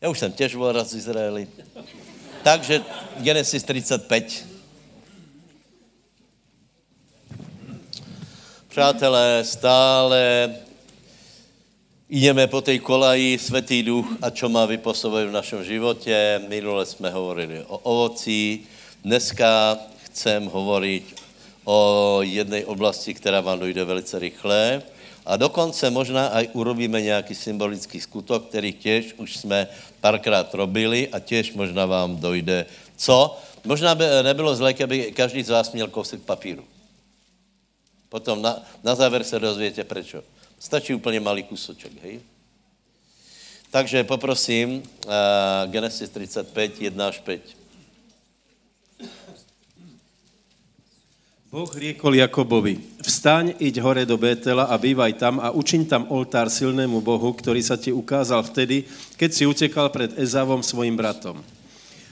Já už jsem těž byl raz v Izraeli. Takže Genesis 35. Přátelé, stále jdeme po té kolaji Svatý duch a čo má vypůsobit v našem životě. Minule jsme hovorili o ovocí. Dneska chcem hovoriť o jednej oblasti, která vám dojde velice rychle. A dokonce možná aj urobíme nějaký symbolický skutok, který těž už jsme párkrát robili a těž možná vám dojde co. Možná by nebylo zlé, aby každý z vás měl kousek papíru. Potom na, na závěr se dozvětě prečo. Stačí úplně malý kusoček, hej? Takže poprosím, uh, Genesis 35, 1 až 5. Boh riekol Jakobovi, vstaň, iď hore do Bétela a bývaj tam a učiň tam oltár silnému Bohu, ktorý sa ti ukázal vtedy, keď si utekal pred Ezavom svojim bratom.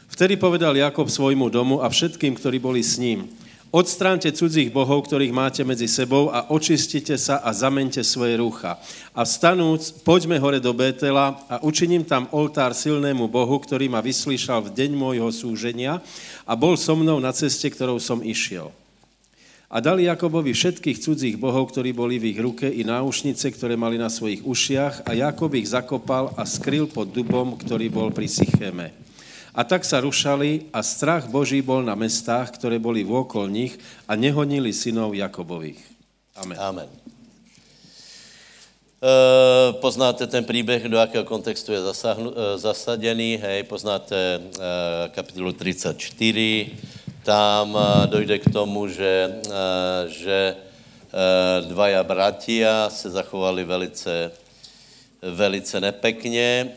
Vtedy povedal Jakob svojmu domu a všetkým, ktorí boli s ním, Odstránte cudzích bohov, ktorých máte medzi sebou a očistite sa a zamente svoje rúcha. A vstanúc, poďme hore do Bétela a učiním tam oltár silnému Bohu, ktorý ma vyslíšal v deň môjho súženia a bol so mnou na ceste, ktorou som išiel. A dali Jakobovi všetkých cudzích bohov, ktorí boli v ich ruke, i náušnice, ktoré mali na svojich ušiach, a Jakob ich zakopal a skryl pod dubom, ktorý bol pri Sychéme. A tak sa rušali a strach Boží bol na mestách, ktoré boli vôkol nich a nehonili synov Jakobových. Amen. Amen. Uh, poznáte ten příběh, do jakého kontextu je zasahnu, uh, zasaděný, hej, poznáte uh, kapitolu 34, tam uh, dojde k tomu, že, uh, že uh, dvaja bratia se zachovali velice, velice nepekně.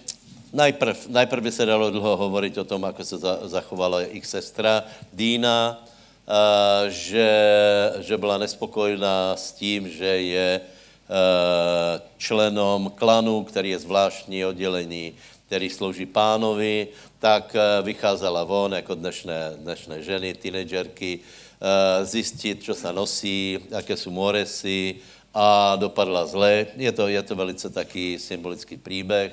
Najprv, najprv by se dalo dlouho hovorit o tom, jak se za, zachovala jejich sestra Dýna, že, že byla nespokojná s tím, že je členom klanu, který je zvláštní oddělení, který slouží pánovi, tak vycházela von jako dnešné, dnešné ženy, teenagerky, zjistit, co se nosí, jaké jsou moresy a dopadla zle. Je to, je to velice taký symbolický příběh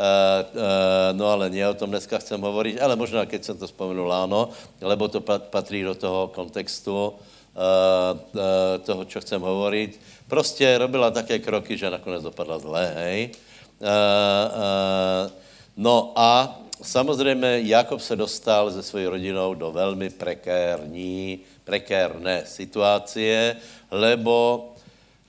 uh, no ale nie o tom dneska chcem hovoriť, ale možná, keď jsem to spomenul, áno, lebo to patří do toho kontextu toho, čo chcem hovoriť. Prostě robila také kroky, že nakonec dopadla zle, hej. No a samozřejmě Jakob se dostal se svojí rodinou do velmi prekérní, prekérné situácie, lebo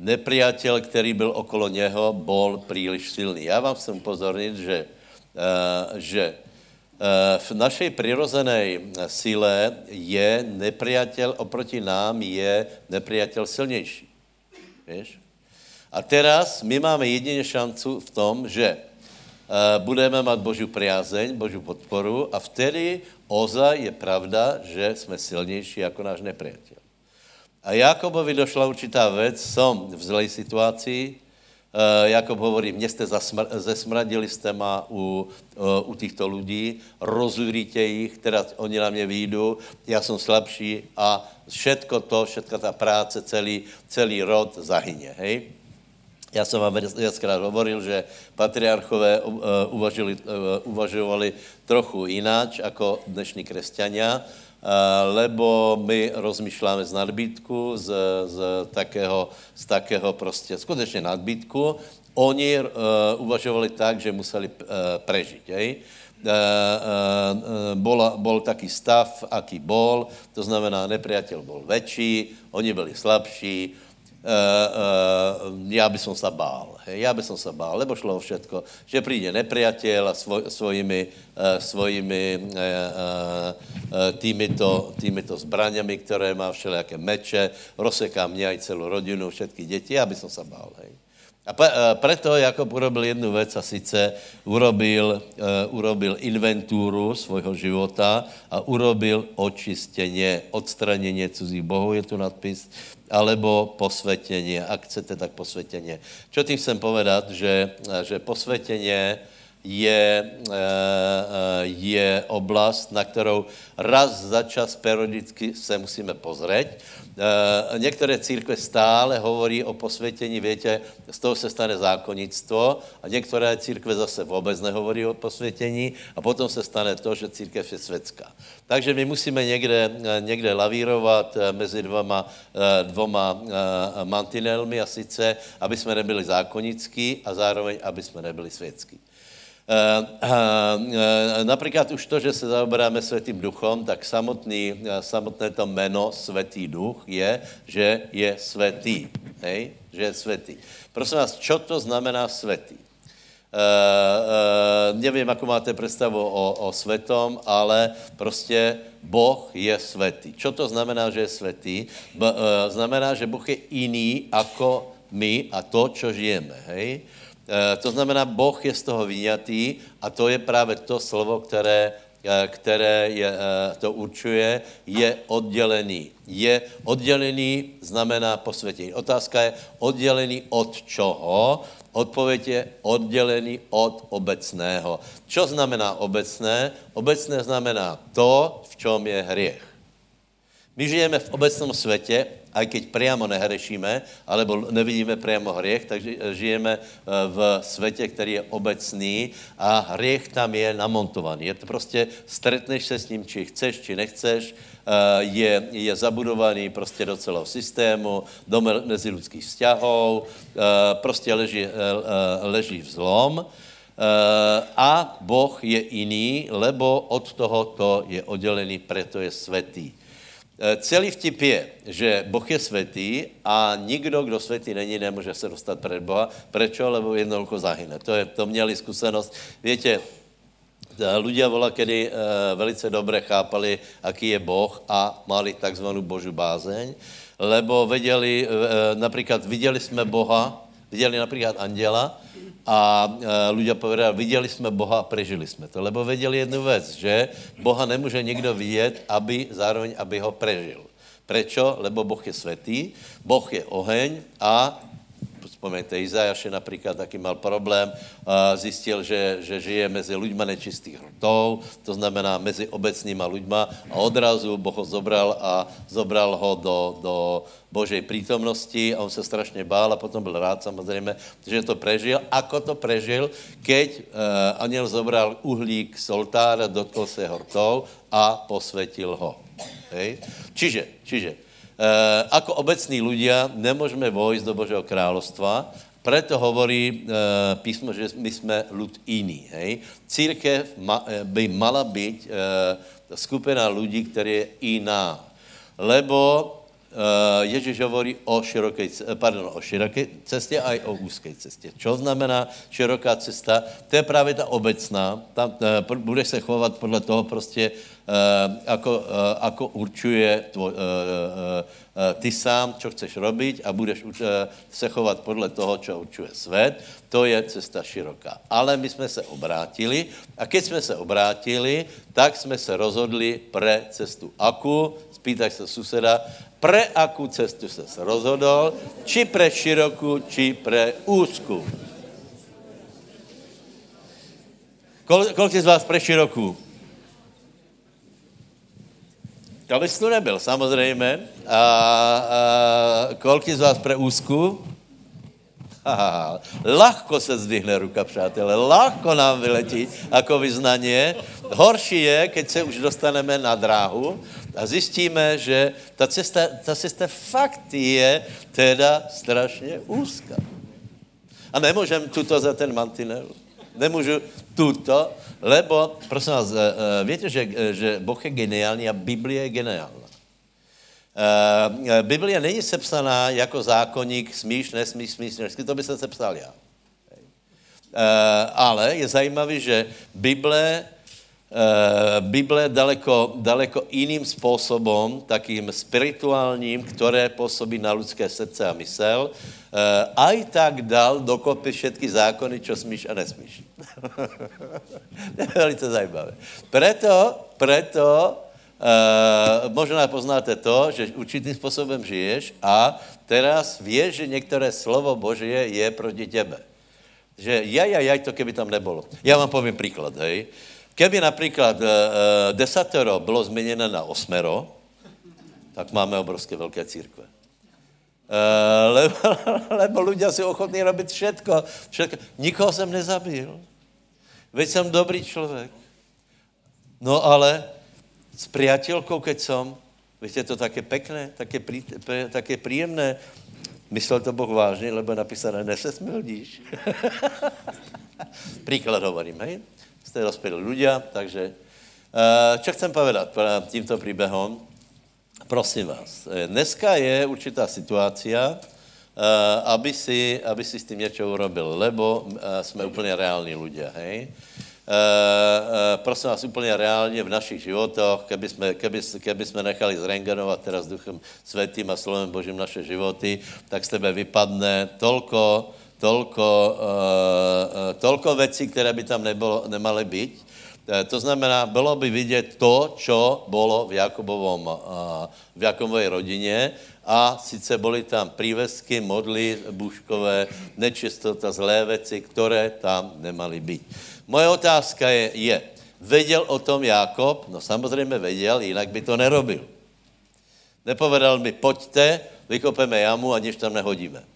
nepriateľ, který byl okolo něho, bol příliš silný. Já vám chcem upozornit, že, uh, že uh, v našej přirozené síle je nepriateľ oproti nám je nepriateľ silnější. Víš? A teraz my máme jedině šancu v tom, že budeme mít Boží priazeň, Boží podporu a vtedy ozaj je pravda, že jsme silnější jako náš nepriateľ. A Jakobovi došla určitá věc, som v zlej situaci, Uh, Jakob hovorí, mě jste zasmr- zesmradili jste ma u, uh, u těchto lidí, rozvíríte jich, teda oni na mě výjdu, já jsem slabší a všetko to, všetka ta práce, celý, celý rod zahyně, hej? Já jsem vám viackrát hovoril, že patriarchové uh, uvažili, uvažovali trochu jináč jako dnešní křesťania, Eh, lebo my rozmýšláme z nadbytku, z, z, takého, z takého prostě skutečně nadbytku. Oni uh, uvažovali tak, že museli uh. Hej? Uh, uh, bol, taký stav, aký bol, to znamená, nepriateľ bol väčší, oni byli slabší, já by som bál. Hej, já by som bál, lebo šlo o všetko, že přijde nepriateľ a svoj, svojimi, uh, svojimi týmito, týmito zbraněmi, které má všelijaké meče, rozseká mě aj celou rodinu, všetky děti, já by som bál. Hej. A preto Jakob urobil jednu věc a sice urobil, urobil inventúru svojho života a urobil očistěně, odstranění cudzích bohů, je tu nadpis, alebo posvetenie, ak chcete, tak posvetenie. Čo tím chcem povedat, že, že posvetenie je, je oblast, na kterou raz za čas periodicky se musíme pozrieť. Některé církve stále hovorí o posvětění, větě, z toho se stane zákonnictvo a některé církve zase vůbec nehovorí o posvětění a potom se stane to, že církev je světská. Takže my musíme někde, někde lavírovat mezi dvoma, dvoma mantinelmi a sice, aby jsme nebyli zákonický a zároveň, aby jsme nebyli světský. Eh, eh, například už to, že se zaoberáme světým duchom, tak samotný, eh, samotné to jméno světý duch je, že je světý. Hej? Že je světý. Prosím vás, čo to znamená světý? Uh, uh, nevím, jakou máte představu o, o svetom, ale prostě Boh je světý. Čo to znamená, že je světý? B, uh, znamená, že Boh je jiný jako my a to, čo žijeme. Hej? To znamená, Boh je z toho vyňatý a to je právě to slovo, které, eh, které je, eh, to určuje, je oddělený. Je oddělený znamená posvětění. Otázka je oddělený od čoho? Odpověď je oddělený od obecného. Co znamená obecné? Obecné znamená to, v čem je hriech. My žijeme v obecnom světě aj keď priamo nehrešíme, alebo nevidíme priamo hriech, takže žijeme eh, v světě, který je obecný a hriech tam je namontovaný. Je to prostě, stretneš se s ním, či chceš, či nechceš, eh, je, je zabudovaný prostě do celého systému, do meziludských vzťahů, eh, prostě leží, leží v zlom a Boh je jiný, lebo od tohoto je oddělený, preto je svetý. Eh, celý vtip je, že Boh je světý a nikdo, kdo světý není, nemůže se dostat před Boha. Prečo? Lebo jednoducho zahyne. To, je, to měli zkušenost. Víte, ľudia vola, kedy uh, velice dobře chápali, aký je Boh a mali takzvanou božu bázeň, lebo věděli, uh, například viděli jsme Boha, viděli například anděla a e, ľudia povedali, viděli jsme Boha a prežili jsme to, lebo věděli jednu věc, že Boha nemůže nikdo vidět, aby zároveň, aby ho prežil. Prečo? Lebo Boh je svetý, Boh je oheň a Vzpomeňte, Izajaše například taky mal problém, zjistil, že, že žije mezi ľuďma nečistých hrtov, to znamená mezi obecnýma ľuďma a odrazu Boh ho zobral a zobral ho do, do Božej prítomnosti a on se strašně bál a potom byl rád samozřejmě, že to prežil. Ako to prežil, keď uh, aniel zobral uhlík z oltára, dotkl se hortou a posvetil ho. Hej? Čiže, čiže, ako obecní ľudia nemôžeme vojsť do Božího královstva, preto hovorí e, písmo, že my jsme ľud iný. Hej? Církev ma, e, by mala byť e, skupina ľudí, která je iná. Lebo Uh, Ježíš hovorí o široké, pardon, o široké cestě a i o úzké cestě. Co znamená široká cesta? To je právě ta obecná. Tam uh, budeš se chovat podle toho prostě, ako, uh, ako určuje tvoj, uh, uh, ty sám, co chceš robiť a budeš se chovat podle toho, co určuje svět. To je cesta široká. Ale my jsme se obrátili a keď jsme se obrátili, tak jsme se rozhodli pre cestu aku. Spýtaj se suseda, pre akú cestu se rozhodol, či pre širokou, či pre úzku. Kol, kolik z vás pre širokou? To bys tu nebyl, samozřejmě. A, a kolik z vás pre úzku? Aha, lahko se zdvihne ruka, přátelé, lahko nám vyletí jako vyznaně. Horší je, keď se už dostaneme na dráhu a zjistíme, že ta cesta, ta cesta fakt je teda strašně úzká. A nemůžem tuto za ten mantinel. Nemůžu tuto, lebo, prosím vás, eh, eh, víte, že, eh, že Boh je geniální a Biblie je geniální. Biblia není sepsaná jako zákonník, smíš, nesmíš, smíš, nesmíš, to by se sepsal já. Ale je zajímavé, že Bible, Bible daleko, daleko jiným způsobem, takým spirituálním, které působí na lidské srdce a mysel, uh, aj tak dal dokopy všetky zákony, čo smíš a nesmíš. je velice zajímavé. Preto, preto Uh, možná poznáte to, že určitým způsobem žiješ a teraz víš, že některé slovo Božie je proti tebe. Že jaj, jaj, jaj, to keby tam nebolo. Já vám povím příklad, hej. Keby například uh, desatero bylo změněné na osmero, tak máme obrovské velké církve. Uh, lebo, lebo ľudia si ochotní robiť všetko, všetko. Nikoho jsem nezabil. Veď jsem dobrý člověk. No ale s priateľkou, keď som, víte, to také pekné, také, prí, také príjemné, myslel to Boh vážně, lebo je napísané, nesesmildíš. Příklad hovorím, hej? Jste dospělí ľudia, takže uh, čo chcem povedat tímto příběhom? Prosím vás, eh, dneska je určitá situácia, uh, aby, si, aby si s tím něco urobil, lebo uh, jsme úplně reální ľudia, hej? Prosím vás, úplně reálně v našich životoch, keby jsme, keby, keby jsme nechali zrengenovat teraz duchem světým a slovem Božím naše životy, tak z tebe vypadne tolko, tolko, uh, tolko věcí, které by tam nebylo, nemaly být. Uh, to znamená, bylo by vidět to, co bylo v Jakobovom, uh, v Jakobovej rodině a sice byly tam prívesky, modly, buškové, nečistota, zlé věci, které tam nemaly být. Moje otázka je, je, věděl o tom Jakob? No samozřejmě věděl, jinak by to nerobil. Nepovedal mi, pojďte, vykopeme jamu a nič tam nehodíme.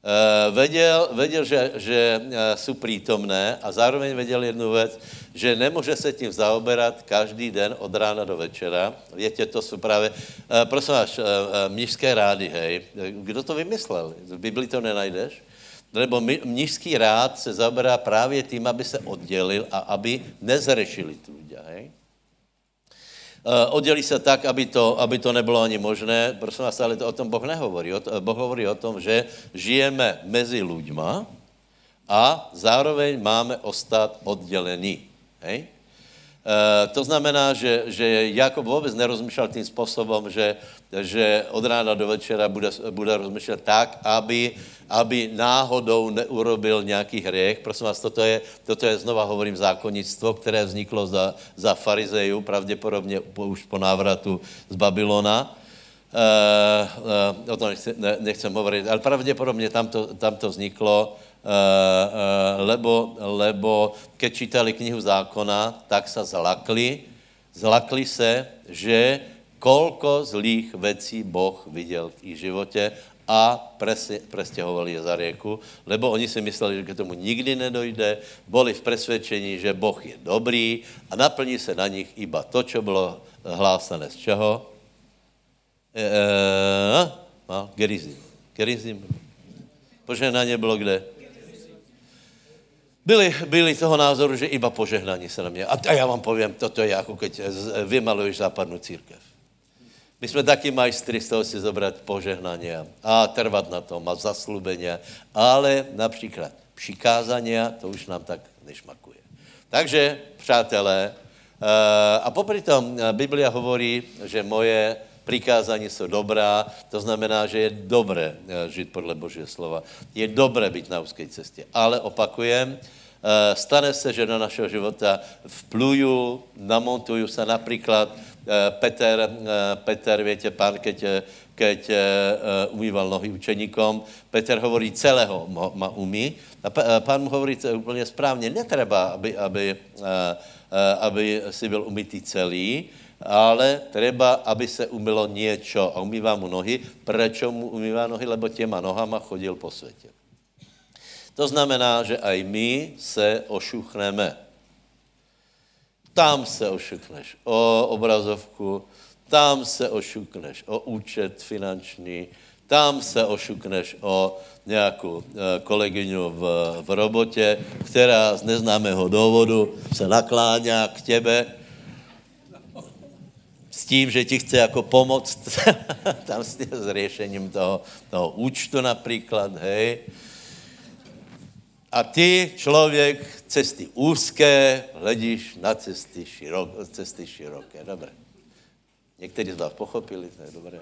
Uh, věděl, věděl, že, že uh, jsou přítomné a zároveň věděl jednu věc, že nemůže se tím zaoberat každý den od rána do večera. Víte, to jsou právě, uh, prosím vás, mnižské rády, hej. Kdo to vymyslel? V Biblii to nenajdeš? Lebo mnižský rád se zaoberá právě tím, aby se oddělil a aby nezrešili tu ľudia, hej? Uh, oddělí se tak, aby to, aby to nebylo ani možné. Prosím vás, ale to o tom Boh nehovorí. boh hovorí o tom, že žijeme mezi ľuďma a zároveň máme ostat oddělení. Hej? Uh, to znamená, že, že Jakob vůbec nerozmýšlel tím způsobem, že, že od rána do večera bude, bude rozmýšlet tak, aby aby náhodou neurobil nějaký hřech. Prosím vás, toto je, toto je znova hovorím zákonnictvo, které vzniklo za, za farizeju, pravděpodobně po, už po návratu z Babylona. Uh, uh, o tom nechci, ne, nechcem hovorit, ale pravděpodobně tam to, tam to vzniklo, lebo, lebo keď čítali knihu zákona, tak se zlakli, zlakli se, že kolko zlých věcí Boh viděl v jejich životě a prestěhovali je za rieku, lebo oni si mysleli, že k tomu nikdy nedojde, boli v presvědčení, že Boh je dobrý a naplní se na nich iba to, co bylo hlásané z čeho? E, e, no, Gerizim. Gerizim. Požehnání bylo kde? Byli, byli toho názoru, že iba požehnání se na mě. A, a já vám povím, toto je jako keď vymaluješ západnou církev. My jsme taky majstri z toho si zobrat požehnání a trvat na tom a zaslubenia, ale například přikázania, to už nám tak nešmakuje. Takže, přátelé, eh, a popri tom eh, Biblia hovorí, že moje přikázání jsou dobrá, to znamená, že je dobré eh, žít podle Božího slova. Je dobré být na úzké cestě. Ale opakujem, stane se, že do našeho života vpluju, namontuju se například Eh, Peter, eh, Peter, větě, pán, keď, eh, keď umýval nohy učeníkom, Peter hovorí celého ma umí a pán mu hovorí úplně správně, netreba, aby, aby, aby si byl umytý celý, ale treba, aby se umylo něco a umývá mu nohy. Proč mu umývá nohy? Lebo těma nohama chodil po světě. To znamená, že aj my se ošuchneme. Tam se ošukneš o obrazovku, tam se ošukneš o účet finanční, tam se ošukneš o nějakou eh, kolegyňu v, v robotě, která z neznámého důvodu se nakláňá k tebe s tím, že ti chce jako pomoct tam s, s řešením toho, toho účtu například, hej. A ty, člověk, cesty úzké, hledíš na cesty, širok, cesty široké. Dobré. Někteří z vás pochopili, to je dobré.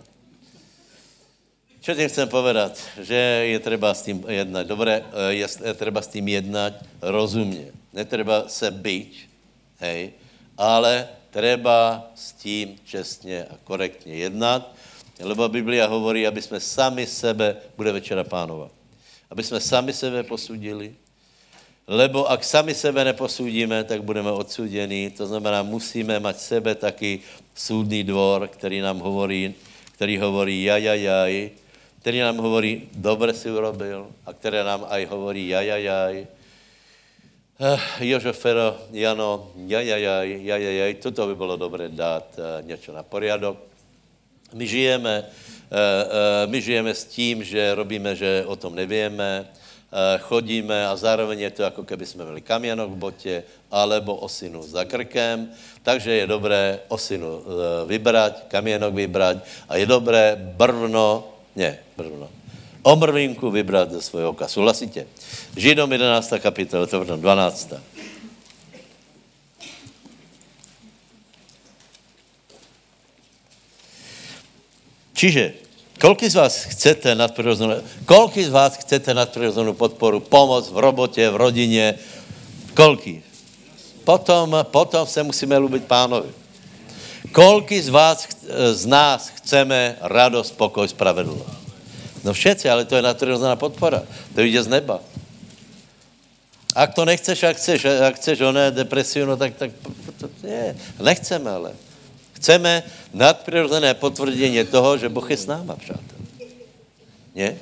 Čo tím chcem povedat? Že je třeba s tím jednat. Dobré, je, je třeba s tím jednat rozumně. Netreba se být, hej, ale treba s tím čestně a korektně jednat, lebo Biblia hovorí, aby jsme sami sebe, bude večera pánovat, aby jsme sami sebe posudili, Lebo ak sami sebe neposúdíme, tak budeme odsuděni. To znamená, musíme mať sebe taky súdný dvor, který nám hovorí, který hovorí jajajaj, který nám hovorí, dobre si urobil, a které nám aj hovorí jajajaj. Uh, Jožofero, Jano, jajajaj, jajajaj, toto by bylo dobré dát uh, něco na poriadok. My žijeme, uh, my žijeme s tím, že robíme, že o tom nevíme, Eh, chodíme a zároveň je to, jako keby jsme měli kamienok v botě, alebo osinu za krkem, takže je dobré osinu eh, vybrať, kamienok vybrať a je dobré brvno, ne, brvno, omrvinku vybrat ze svého oka. Souhlasíte? Židom 11. kapitola, to 12. Čiže Kolik z vás chcete nadprirozenou, kolik z vás chcete nadprirozenou podporu, pomoc v robotě, v rodině, kolik? Potom, potom se musíme lubit pánovi. Kolik z vás, z nás chceme radost, pokoj, spravedlnost? No všetci, ale to je nadprirozená podpora. To jde z neba. Ak to nechceš, ak chceš, ak chceš oné depresiu, no tak, tak to, nie, nechceme ale. Chceme nadprirozené potvrzení toho, že Boh je s náma, přátel. Ne?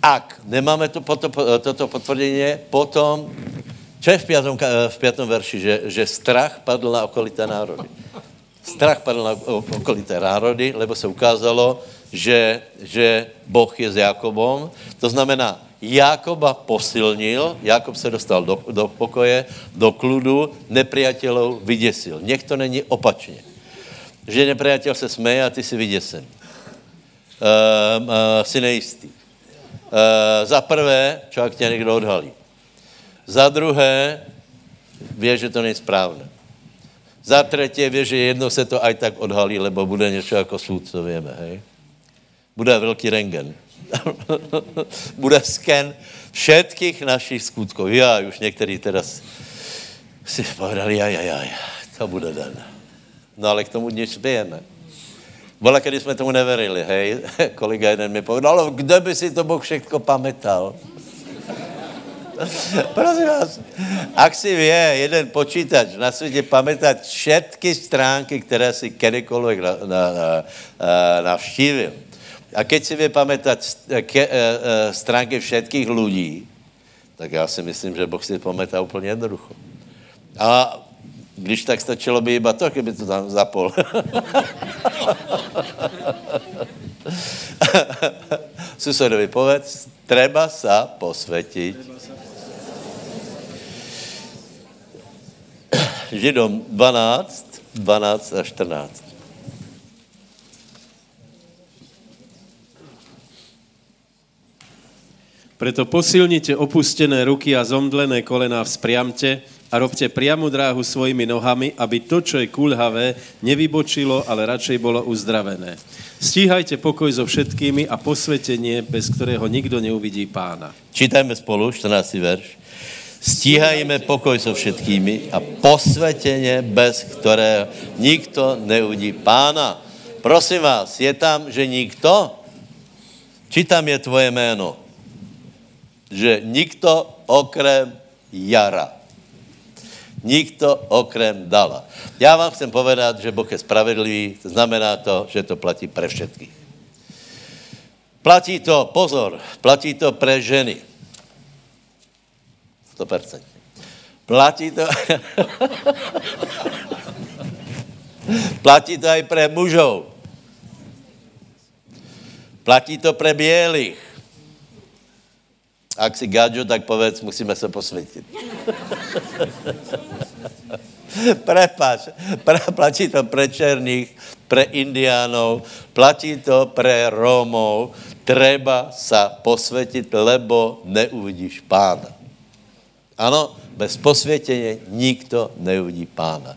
Ak nemáme to, to, toto potvrzení, potom, čo je v pětom, v pětom verši, že, že strach padl na okolité národy. Strach padl na okolité národy, lebo se ukázalo, že, že Boh je s Jakobom. To znamená, Jákoba posilnil, Jákob se dostal do, do pokoje, do kludu, nepriateľov vyděsil. Nech to není opačně. Že nepriateľ se smeje a ty si vyděsen. Uh, uh, si nejistý. Uh, za prvé, čak tě někdo odhalí. Za druhé, vie, že to není správné. Za třetí, vie, že jedno se to aj tak odhalí, lebo bude něco jako súd, co vieme, hej? Bude velký rengen. bude sken všetkých našich skutků. Já už některý teda si povedali, jaj, jaj, jaj, to bude den. No ale k tomu dnes spějeme. Bola, když jsme tomu neverili, hej, kolega jeden mi povedal, ale kde by si to Boh všechno pamätal? Prosím vás, ak si vie jeden počítač na světě pamätať všetky stránky, které si kedykoľvek na, na, na, navštívil, a keď si vie pamätať ke, e, e, stránky všetkých ľudí, tak já si myslím, že Boh si pamätá úplně jednoducho. A když tak stačilo by iba to, kdyby to tam zapol. Susedovi povedz, treba sa posvetiť. Židom 12, 12 a 14. Preto posilnite opustené ruky a zomdlené kolená vzpriamte a robte priamu dráhu svojimi nohami, aby to, čo je kulhavé, nevybočilo, ale radšej bolo uzdravené. Stíhajte pokoj so všetkými a posvetenie, bez ktorého nikdo neuvidí pána. Čítajme spolu 14. verš. Stíhajme pokoj so všetkými a posvetenie, bez ktorého nikto neuvidí pána. Prosím vás, je tam, že nikto? Či tam je tvoje jméno? že nikto okrem jara. Nikto okrem dala. Já vám chcem povedat, že Boh je spravedlivý, to znamená to, že to platí pre všetkých. Platí to, pozor, platí to pre ženy. 100%. Platí to... platí to aj pre mužov. Platí to pre bielých. Ak si gadžo, tak povedz, musíme se posvětit. Prepač, pre, platí to pre černých, pre indiánov, platí to pre Rómov, treba sa posvětit, lebo neuvidíš pána. Ano, bez posvětění nikto neuvidí pána.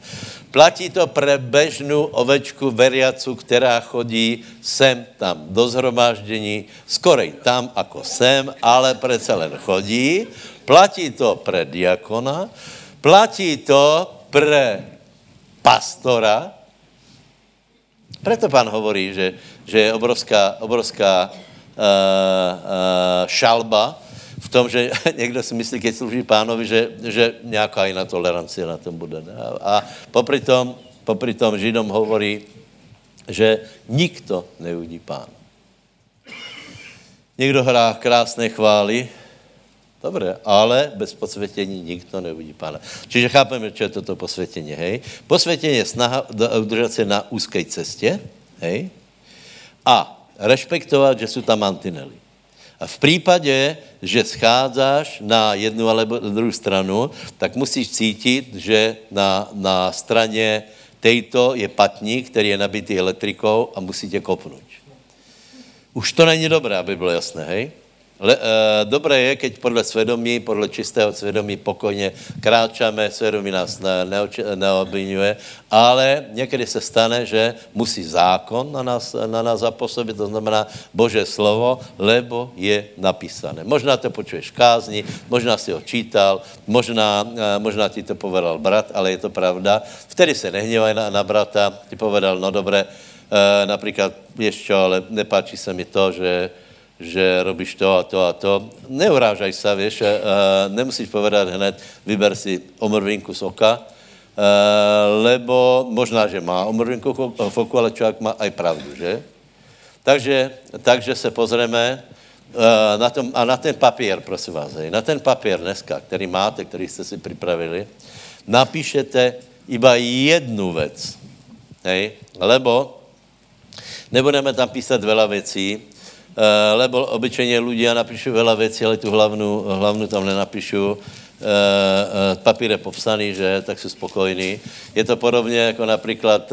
Platí to pre bežnou ovečku veriacu, která chodí sem tam do zhromáždění, skorej tam ako sem, ale přece len chodí. Platí to pre diakona, platí to pre pastora. Preto pán hovorí, že, že je obrovská, obrovská uh, uh, šalba v tom, že někdo si myslí, keď služí pánovi, že, že nějaká jiná tolerance na tom bude. A, a popri tom, popri tom Židom hovorí, že nikto neudí pán. Někdo hrá krásné chvály, Dobré, ale bez posvětění nikdo neuvidí pána. Čiže chápeme, co je toto posvětění, hej? Posvětění je snaha udržet se na úzké cestě, hej? A respektovat, že jsou tam mantinely. A v případě, že schádzáš na jednu alebo druhou stranu, tak musíš cítit, že na, na straně tejto je patník, který je nabitý elektrikou a musí tě kopnout. Už to není dobré, aby bylo jasné, hej? Le, e, dobré je, keď podle svědomí, podle čistého svědomí pokojně kráčáme, svědomí nás ne, neobvinuje, ale někdy se stane, že musí zákon na nás, na nás zapůsobit, to znamená Bože slovo, lebo je napísané. Možná to počuješ v kázni, možná si ho čítal, možná, e, možná ti to povedal brat, ale je to pravda. Vtedy se nehněvaj na, na brata, ti povedal, no dobré, e, například, ještě, ale nepáčí se mi to, že že robíš to a to a to. Neurážaj se, víš, uh, nemusíš povedat hned, vyber si omrvinku z oka, uh, lebo možná, že má omrvinku v oku, ale člověk má aj pravdu, že? Takže, takže se pozreme uh, na tom, a na ten papír, prosím vás, hej, na ten papír dneska, který máte, který jste si připravili, napíšete iba jednu věc, hej, lebo nebudeme tam písat veľa věcí, Eh, lebo obyčejně ľudia napíšu veľa věcí, ale tu hlavnu, hlavnu tam nenapíšu. Uh, uh, papír je popsaný, že, tak jsou spokojní. Je to podobně jako například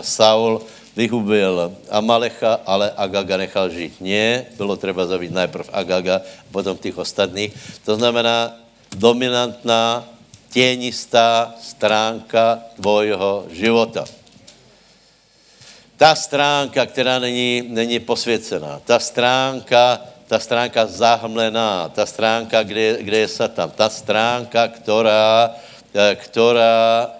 Saul vyhubil Amalecha, ale Agaga nechal žít. Ne, bylo třeba zabít najprv Agaga, potom těch ostatních. To znamená dominantná, těnistá stránka tvojho života ta stránka, která není, není posvěcená, ta stránka, ta stránka zahmlená, ta stránka, kde, kde je Satan, ta stránka, která, eh, která,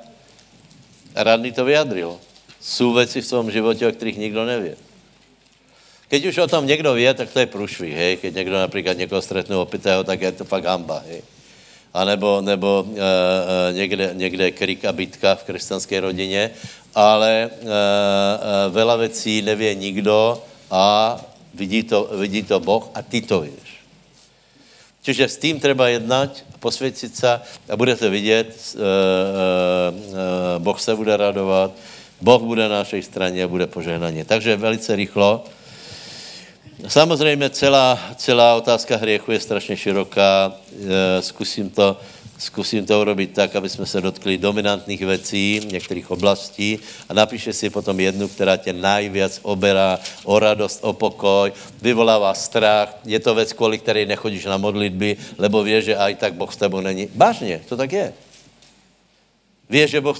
Radný to vyjadril, jsou věci v tom životě, o kterých nikdo neví. Keď už o tom někdo ví, tak to je průšvih, hej. Keď někdo například někoho stretne opitého, tak je to pak hamba, hej. A nebo, nebo e, e, někde, někde krik a bitka v křesťanské rodině ale e, vela věcí nevě nikdo a vidí to, vidí to Boh a ty to víš. Čiže s tím treba jednat, posvětit se a budete vidět, e, e, Boh se bude radovat, Boh bude na našej straně a bude požehnaně. Takže velice rychlo. Samozřejmě celá, celá otázka hriechu je strašně široká. E, zkusím to Zkusím to urobit tak, aby jsme se dotkli dominantních věcí, některých oblastí a napíše si potom jednu, která tě najvíc oberá o radost, o pokoj, vyvolává strach. Je to věc, kvůli které nechodíš na modlitby, lebo víš, že aj tak Boh s tebou není. Vážně, to tak je. Víš, že boh,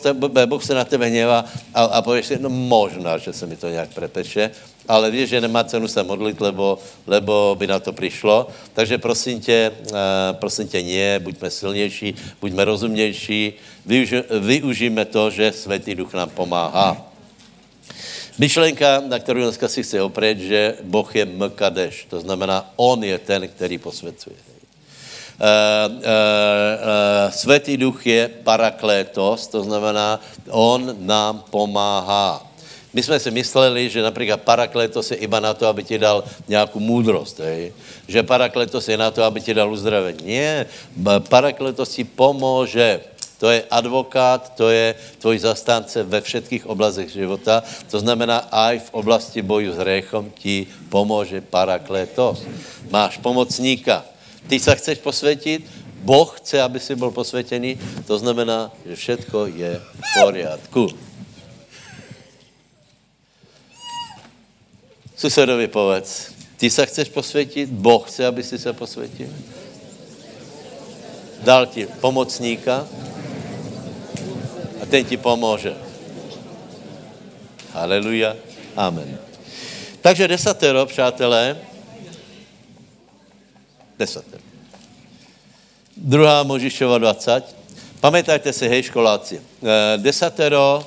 boh se na tebe hněvá a, a pověš si, no možná, že se mi to nějak prepeše, ale víš, že nemá cenu se modlit, lebo, lebo by na to přišlo. Takže prosím tě, uh, prosím tě, nie, buďme silnější, buďme rozumnější, využ, využijeme to, že Světý Duch nám pomáhá. Myšlenka, na kterou dneska si chci opřít, že Boh je mkadeš, to znamená, On je ten, který posvěcuje. Uh, uh, uh, Světý duch je paraklétos, to znamená, on nám pomáhá. My jsme si mysleli, že například parakletos je iba na to, aby ti dal nějakou můdrost, hej? že parakletos je na to, aby ti dal uzdravení. Ne, parakletos ti pomůže. To je advokát, to je tvoj zastánce ve všetkých oblastech života. To znamená, aj v oblasti boju s hriechom ti pomůže parakletos. Máš pomocníka. Ty se chceš posvětit, Boh chce, aby si byl posvětěný, to znamená, že všetko je v poriadku. Susedovi povedz, ty se chceš posvětit, Boh chce, aby si se posvětil. Dal ti pomocníka a ten ti pomůže. Haleluja. Amen. Takže desatero, přátelé, desatero. Druhá Možišova 20. Pamätajte si, hej, školáci, eh, desatero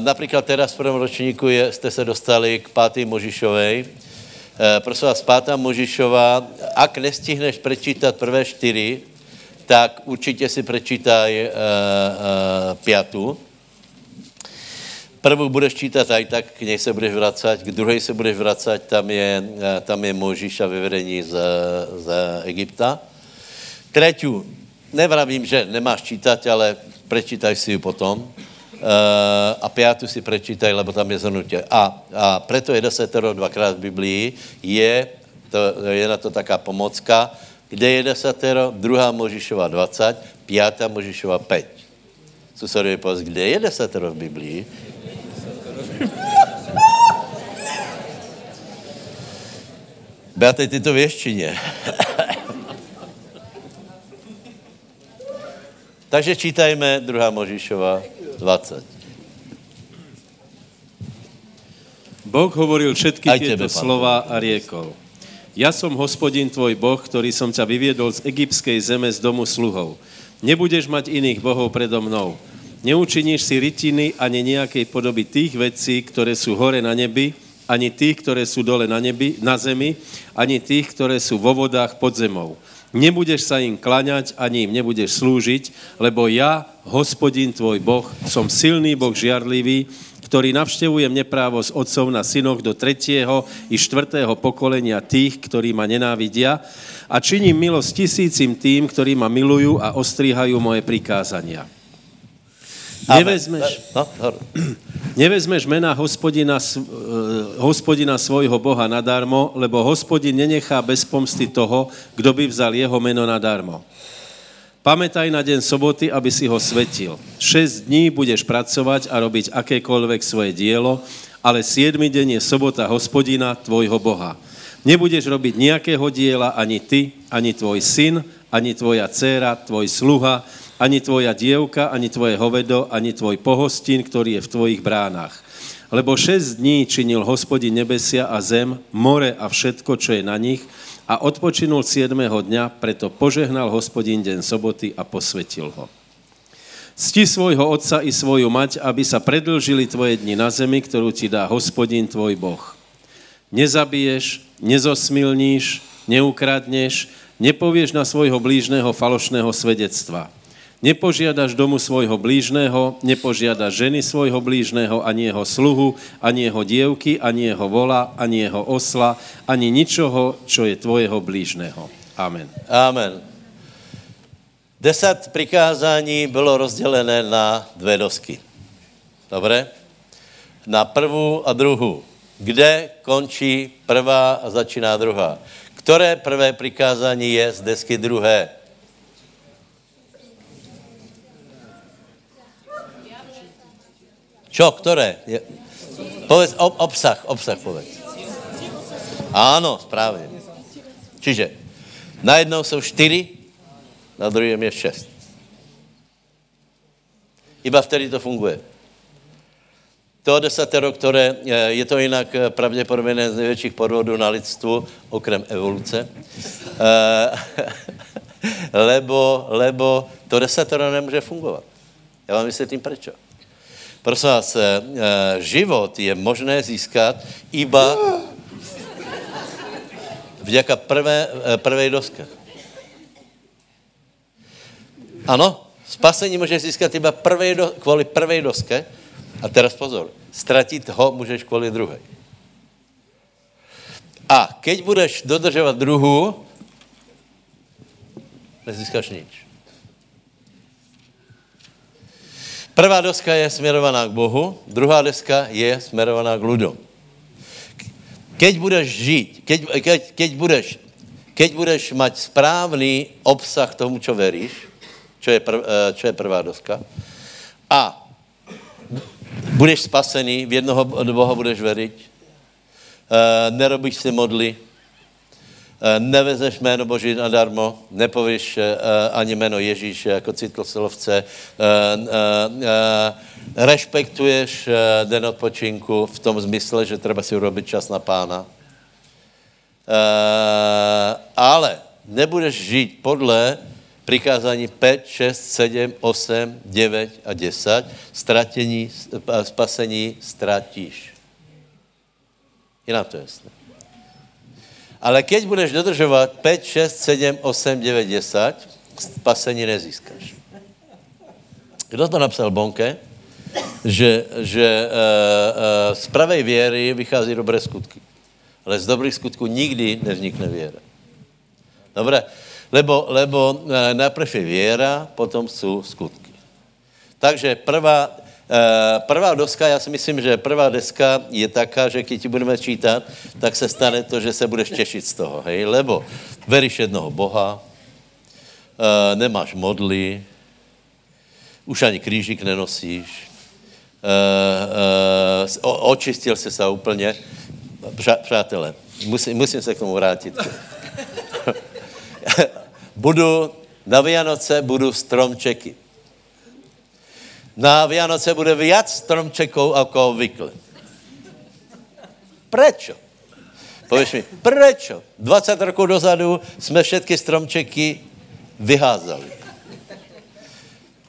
například teraz v prvém ročníku je, jste se dostali k pátý Možišovej. Uh, prosím vás, pátá Možišova, ak nestihneš prečítat prvé čtyři, tak určitě si prečítaj pětu. Prvou budeš čítat aj tak, k něj se budeš vracet, k druhé se budeš vracet, tam je, tam je Možíš a vyvedení z, z Egypta. Třetí, nevravím, že nemáš čítat, ale prečítaj si ji potom. Uh, a pátou si prečítaj, lebo tam je zhrnutě. A, a preto je desetero dvakrát v Biblii, je, to, je na to taká pomocka, kde je desatero, druhá Možišova 20, pátá Možišova 5. Susedově povedz, kde je desatero v Biblii? Beate, ty to věščině. Takže čítajme druhá Možišova 20. Boh hovoril všetky Aj tieto tebe, slova a riekol. Ja som hospodin tvoj Boh, ktorý som ťa vyviedol z egyptskej zeme z domu sluhov. Nebudeš mať iných bohov predo mnou. Neučiníš si rytiny ani nejakej podoby tých vecí, ktoré sú hore na nebi, ani tých, ktoré sú dole na, nebi, na zemi, ani tých, ktoré sú vo vodách pod zemou Nebudeš sa im klaňať, ani im nebudeš slúžiť, lebo ja, hospodin tvoj Boh, som silný Boh žiarlivý, ktorý navštevujem neprávo z otcov na synoch do tretieho i štvrtého pokolenia tých, ktorí ma nenávidia a činím milosť tisícim tým, ktorí ma milujú a ostríhajú moje prikázania. Nevezmeš, no, nevezmeš mena hospodina, eh, hospodina svojho Boha nadarmo, lebo hospodin nenechá bez pomsty toho, kdo by vzal jeho meno nadarmo. Pamätaj na deň soboty, aby si ho svetil. Šest dní budeš pracovať a robiť akékoľvek svoje dielo, ale siedmy deň je sobota hospodina, tvojho Boha. Nebudeš robiť nejakého diela ani ty, ani tvoj syn, ani tvoja dcéra, tvoj sluha, ani tvoja dievka, ani tvoje hovedo, ani tvoj pohostin, ktorý je v tvojich bránach. Lebo šest dní činil hospodin nebesia a zem, more a všetko, čo je na nich, a odpočinul siedmého dňa, preto požehnal hospodin deň soboty a posvetil ho. Cti svojho otca i svoju mať, aby sa predlžili tvoje dni na zemi, ktorú ti dá hospodin tvoj Boh. Nezabiješ, nezosmilníš, neukradneš, nepovieš na svojho blížneho falošného svedectva Nepožiadaš domu svojho blížného, nepožiadaš ženy svojho blížného, ani jeho sluhu, ani jeho dievky, ani jeho vola, ani jeho osla, ani ničoho, čo je tvojho blížného. Amen. Amen. Deset prikázání bylo rozdělené na dvě dosky. Dobré? Na prvou a druhou. Kde končí prvá a začíná druhá? Které prvé prikázání je z desky druhé? Čo, které? Je, povedz, ob, obsah, obsah povedz. Áno, správně. Čiže na jednou jsou čtyři, na druhém je šest. Iba vtedy to funguje. To desatero, které, eh, je to jinak eh, pravděpodobně z největších podvodů na lidstvu, okrem evoluce, eh, lebo, lebo to desatero nemůže fungovat. Já vám vysvětlím prečo. Prosím vás, eh, eh, život je možné získat iba vďaka prvé, eh, prvé doske. Ano, spasení může získat iba prvé do, kvůli prvé doske. A teraz pozor, ztratit ho můžeš kvůli druhé. A keď budeš dodržovat druhou, nezískáš nič. Prvá doska je směrovaná k Bohu, druhá deska je směrovaná k ľuďom. Keď budeš žít, keď, keď, keď, budeš, keď budeš mať správný obsah tomu, čo veríš, čo je, prv, eh, čo je prvá doska, a budeš spasený, v jednoho Boha budeš veriť, eh, nerobíš si modly, nevezeš jméno Boží nadarmo, nepovíš eh, ani jméno Ježíš jako citloselovce, eh, respektuješ den odpočinku v tom zmysle, že treba si urobit čas na pána. Ale nebudeš žít podle přikázání 5, 6, 7, 8, 9 a 10. Ztratení, spasení ztratíš. Je nám to jasné. Ale keď budeš dodržovat 5, 6, 7, 8, 9, 10, spasení nezískáš. Kdo to napsal? Bonke? Že, že e, e, z pravej věry vychází dobré skutky. Ale z dobrých skutků nikdy nevznikne věra. Dobré? Lebo, lebo e, najprv je věra, potom jsou skutky. Takže prvá, prvá doska, já si myslím, že prvá deska je taká, že když ti budeme čítat, tak se stane to, že se budeš těšit z toho, hej? Lebo veríš jednoho Boha, e, nemáš modly, už ani křížik nenosíš, e, e, očistil se se úplně. Přátelé, musím, musím se k tomu vrátit. budu na Vianoce budu stromčeky. Na Vianoce bude viac stromčeků jako obvykle. Prečo? Pověš mi, prečo? 20 roků dozadu jsme všetky stromčeky vyházali.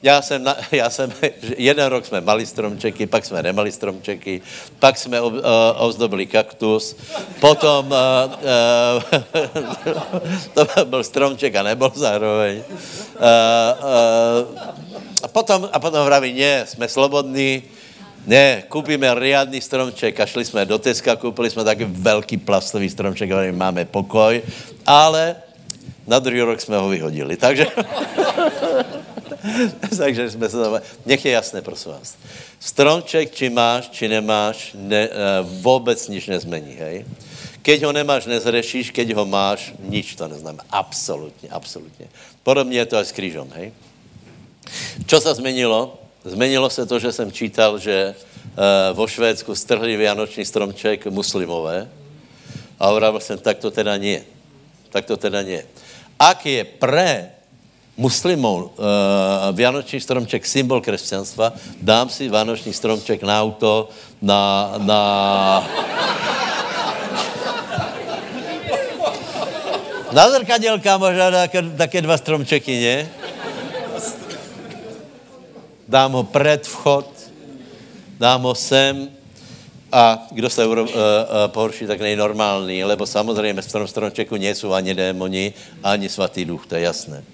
Já jsem, na, já jsem, jeden rok jsme mali stromčeky, pak jsme nemali stromčeky, pak jsme uh, ozdobili kaktus, potom uh, uh, to byl stromček a nebyl zároveň. Uh, uh, a potom, a potom vraví, ne, jsme slobodní, ne, koupíme riadný stromček a šli jsme do Teska, koupili jsme taky velký plastový stromček, a máme pokoj, ale na druhý rok jsme ho vyhodili, takže... Takže jsme se tam... Nech je jasné, prosím vás. Stromček, či máš, či nemáš, ne, uh, vůbec nič nezmení, hej? Keď ho nemáš, nezřešíš, keď ho máš, nič to neznamená. Absolutně, absolutně. Podobně je to aj s křížem, hej? Čo se změnilo? Změnilo se to, že jsem čítal, že uh, vo Švédsku strhli vianoční stromček muslimové a hovoril jsem, tak to teda nie. Tak to teda nie. Ak je pre muslimů uh, Vánoční stromček symbol křesťanstva, dám si Vánoční stromček na auto, na, na Na zrkadělka možná také dva stromčeky, ne? Dám ho před vchod, dám ho sem a kdo se uh, uh, pohorší, tak nejnormální, lebo samozřejmě v tom stromčeku nejsou ani démoni, ani svatý duch, to je jasné.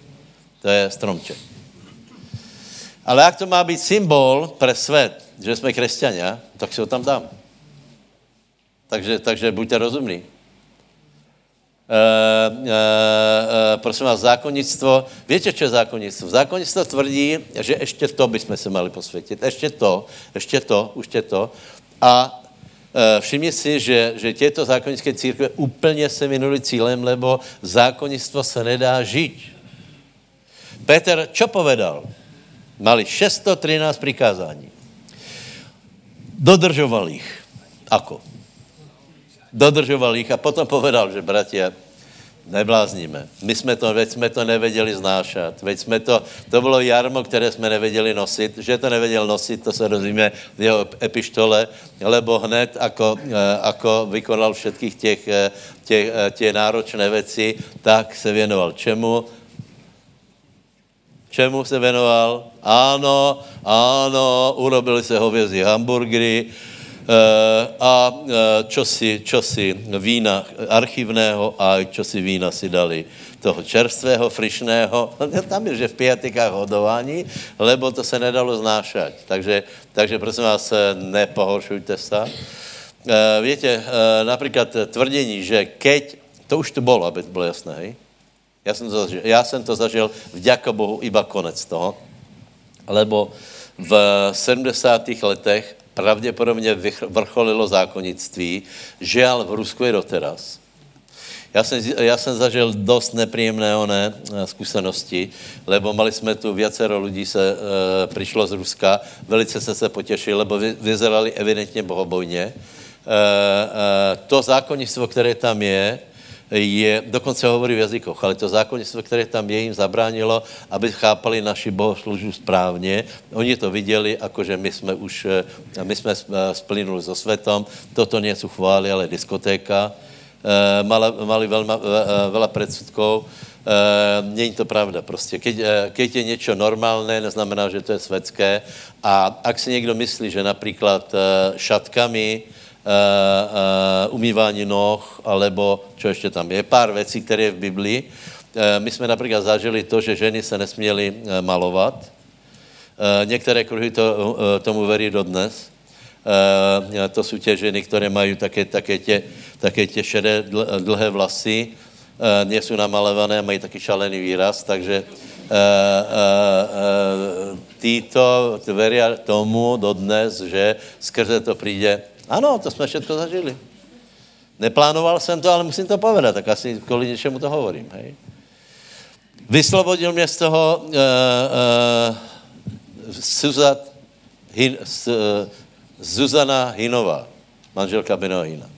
To je stromček. Ale jak to má být symbol pro svět, že jsme křesťania, tak si ho tam dám. Takže, takže buďte rozumní. Uh, uh, uh, prosím vás, zákonnictvo, víte, co je zákonnictvo? Zákonnictvo tvrdí, že ještě to bychom se mali posvětit, ještě to, ještě to, už je to. A všimni si, že, že těto zákonnické církve úplně se minuli cílem, lebo zákonnictvo se nedá žít. Petr čo povedal? Mali 613 přikázání. Dodržoval jich. Ako? Dodržoval jich a potom povedal, že bratia, neblázníme. My jsme to, veď jsme to nevěděli znášat. Veď jsme to, to bylo jarmo, které jsme nevěděli nosit. Že to nevěděl nosit, to se rozumíme v jeho epištole, lebo hned, ako, eh, ako vykonal všetkých těch, eh, těch, eh, těch náročné věci, tak se věnoval čemu? Čemu se věnoval? Ano, ano, urobili se hovězí hamburgery a e, čosi, čosi vína archivného a čosi vína si dali toho čerstvého, frišného. Tam je, že v pijatikách hodování, lebo to se nedalo znášať. Takže, takže prosím vás, nepohoršujte se. Víte, například tvrdění, že keď, to už to bylo, aby to bylo jasné, hej? Já jsem to zažil, já jsem to zažil vďaka Bohu iba konec toho, lebo v 70. letech pravděpodobně vrcholilo zákonnictví, žel v Rusku je doteraz. Já jsem, já jsem zažil dost nepříjemné oné eh, zkušenosti, lebo mali jsme tu viacero lidí se e, přišlo z Ruska, velice se se potěšili, lebo vyzerali evidentně bohobojně. E, e, to zákonnictvo, které tam je, je, dokonce hovorí v jazykoch, ale to zákonnictvo, které tam je, jim zabránilo, aby chápali naši bohoslužbu správně. Oni to viděli, jakože my jsme už, eh, my jsme eh, splynuli so světom, toto něco chváli, ale diskotéka, eh, mali, mali velma, veľa predsudkov, není to pravda prostě. Keď, keď je něco normálné, neznamená, že to je světské. A ak si někdo myslí, že například šatkami uh, umývání noh, alebo čo ještě tam je, pár věcí, které je v Biblii. Uh, my jsme například zažili to, že ženy se nesměly uh, malovat. Uh, některé kruhy to, uh, tomu verí dodnes. Uh, to jsou tě ženy, které mají také, také, tě, také tě šedé dlhé vlasy, uh, nejsou namalované, mají taky šalený výraz, takže uh, uh, uh, títo verí tomu dodnes, že skrze to přijde. Ano, to jsme všechno zažili. Neplánoval jsem to, ale musím to povedat, tak asi kvůli něčemu to hovorím. Hej. Vyslobodil mě z toho uh, uh, Suzat, Hin, uh, Zuzana Hinová, manželka Benoho Hina.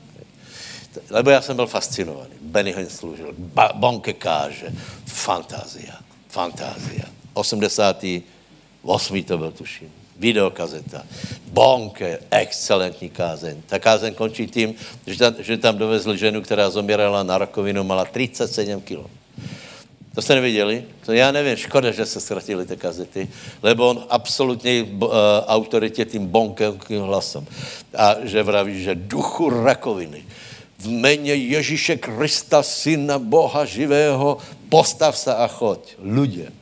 Lebo já jsem byl fascinovaný. Benny Hinn služil, ba, bonke káže, fantázia, fantázia. 88. to byl, tuším. Videokazeta. Bonke, excelentní kázeň. Ta kázeň končí tím, že tam, že tam dovezli ženu, která zomírala na rakovinu, mala 37 kg. To jste neviděli? To já nevím, škoda, že se ztratili ty kazety, lebo on absolutně uh, autoritě tím bonkem hlasem. A že vraví, že duchu rakoviny, v jméně Ježíše Krista, syna Boha živého, postav se a choď. Ľudě.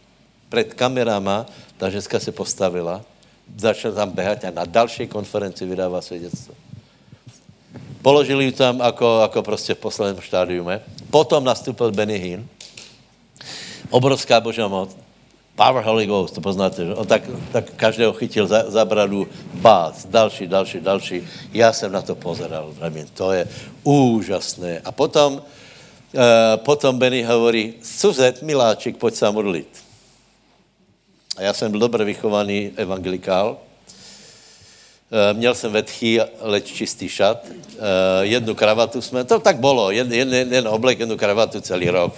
Před kamerama ta ženská se postavila, začala tam běhat a na další konferenci vydává svědectvo. Položili ji tam jako, jako prostě v posledním štádiume. Potom nastupil Benny Hinn, obrovská božá moc, Power Holy Ghost, to poznáte, že? On tak, tak každého chytil za, za bradu, bác, další, další, další. Já jsem na to pozeral, vravím, to je úžasné. A potom, uh, potom Benny hovorí, Suzet, miláček, pojď se modlit. A já jsem byl dobře vychovaný evangelikál. Uh, měl jsem vetchý, leč čistý šat. Uh, jednu kravatu jsme, to tak bylo, jeden, jeden, jeden oblek, jednu kravatu celý rok.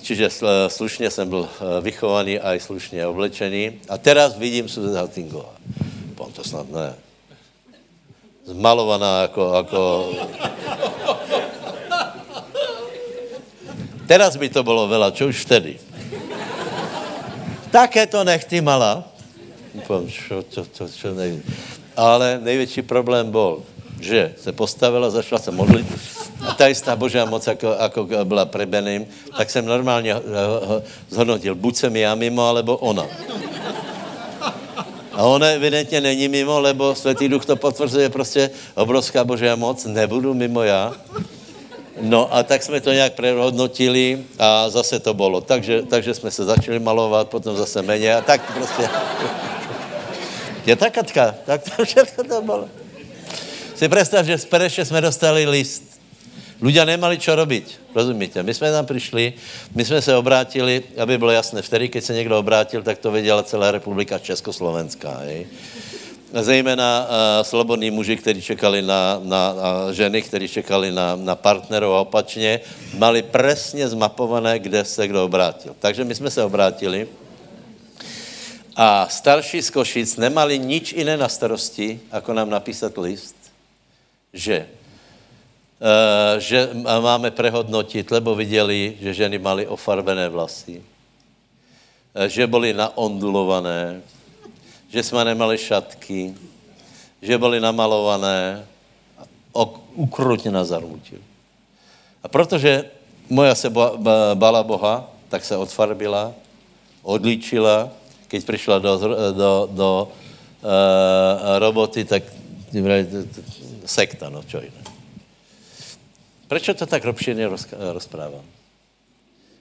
Čiže slušně jsem byl eh, vychovaný a i slušně oblečený. A teraz vidím Susan Haltingová. Pán to snad ne. Zmalovaná jako, jako... Teraz by to bylo vela, čo už vtedy. Také to čo, čo, čo, čo nevím. Ale největší problém byl, že se postavila, začala se modlit a ta jistá božá moc, jako, jako byla prebeným, tak jsem normálně eh, zhodnotil, buď jsem já mimo, alebo ona. A ona evidentně není mimo, lebo Světý Duch to potvrzuje prostě obrovská božá moc, nebudu mimo já. No a tak jsme to nějak prehodnotili a zase to bylo. Takže, takže jsme se začali malovat, potom zase méně a tak prostě. Je ta Katka, tak to všechno to bylo. Si představ, že z Pereše jsme dostali list Ľudia nemali čo robiť, rozumíte? My jsme tam přišli, my jsme se obrátili, aby bylo jasné, vtedy, keď se někdo obrátil, tak to věděla celá republika Československá. Hej? Zejména uh, slobodní muži, kteří čekali na, na, na ženy, kteří čekali na, na partnerov a opačně, mali presně zmapované, kde se kdo obrátil. Takže my jsme se obrátili a starší z Košic nemali nič jiné na starosti, jako nám napísat list, že Eh, že máme prehodnotit, lebo viděli, že ženy mali ofarbené vlasy, eh, že byly naondulované, že jsme nemali šatky, že byly namalované, ukrutně na zarmutil. A protože moja se bala Boha, tak se odfarbila, odlíčila, keď přišla do, do, do uh, roboty, tak sekta, no čo jiné. Proč to tak ropšeně rozprávám?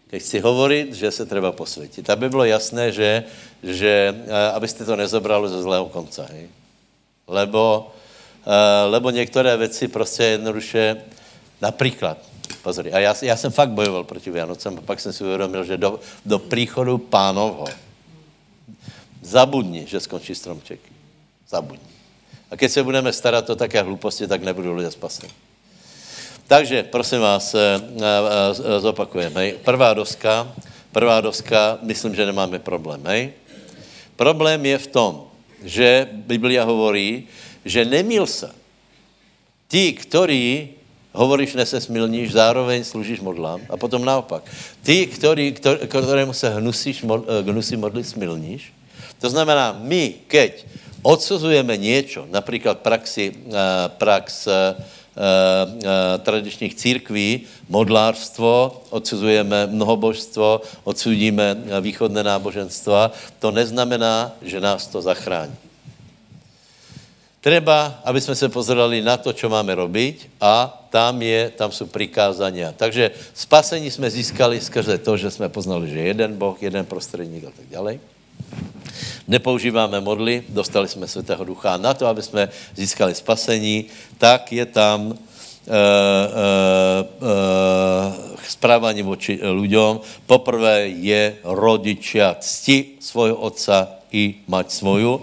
Keď chci hovorit, že se treba posvětit. Aby bylo jasné, že, že eh, abyste to nezobrali ze zlého konce. Hej? Lebo, uh, lebo některé věci prostě jednoduše, například, pozor, a já, já jsem fakt bojoval proti Vianocem a pak jsem si uvědomil, že do, do příchodu pánovho zabudni, že skončí stromčeky. Zabudni. A když se budeme starat o také hluposti, tak nebudou lidé spaseni. Takže, prosím vás, eh, eh, eh, zopakujeme. Prvá doska, prvá doska, myslím, že nemáme problém. Hej. Problém je v tom, že Biblia hovorí, že nemil se. Ti, ktorí hovoríš, nesesmilníš, zároveň služíš modlám. A potom naopak. Ty, který, ktorému se hnusíš, hnusí modlit, smilníš. To znamená, my, keď odsuzujeme niečo, napríklad praxi, prax uh, tradičních církví, modlárstvo, odsuzujeme mnohobožstvo, odsudíme východné náboženstva, to neznamená, že nás to zachrání. Treba, aby jsme se pozerali na to, čo máme robiť a tam, je, tam jsou prikázania. Takže spasení jsme získali skrze to, že jsme poznali, že jeden Boh, jeden prostředník a tak dále. Nepoužíváme modly, dostali jsme Svatého Ducha. Na to, aby jsme získali spasení, tak je tam uh, uh, uh, správání voči ľuďom. Poprvé je rodičia cti svojho otca i mať svoju.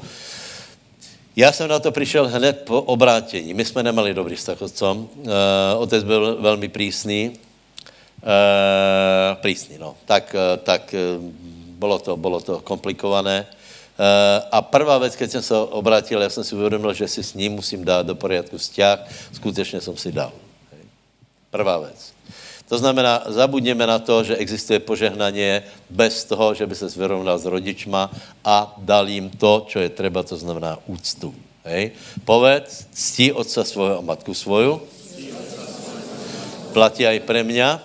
Já jsem na to přišel hned po obrátění. My jsme nemali dobrý vztah s otcom. Otec byl velmi prísný. Uh, prísný, no. Tak, tak bylo, to, bylo to komplikované. Uh, a prvá věc, když jsem se obrátil, já jsem si uvědomil, že si s ním musím dát do poriadku vzťah. Skutečně jsem si dal. Prvá věc. To znamená, zabudněme na to, že existuje požehnaně bez toho, že by se vyrovnal s rodičma a dal jim to, co je třeba, to znamená úctu. Hej. Povedz, ctí otca svojho a matku svoju. Platí aj pre mňa.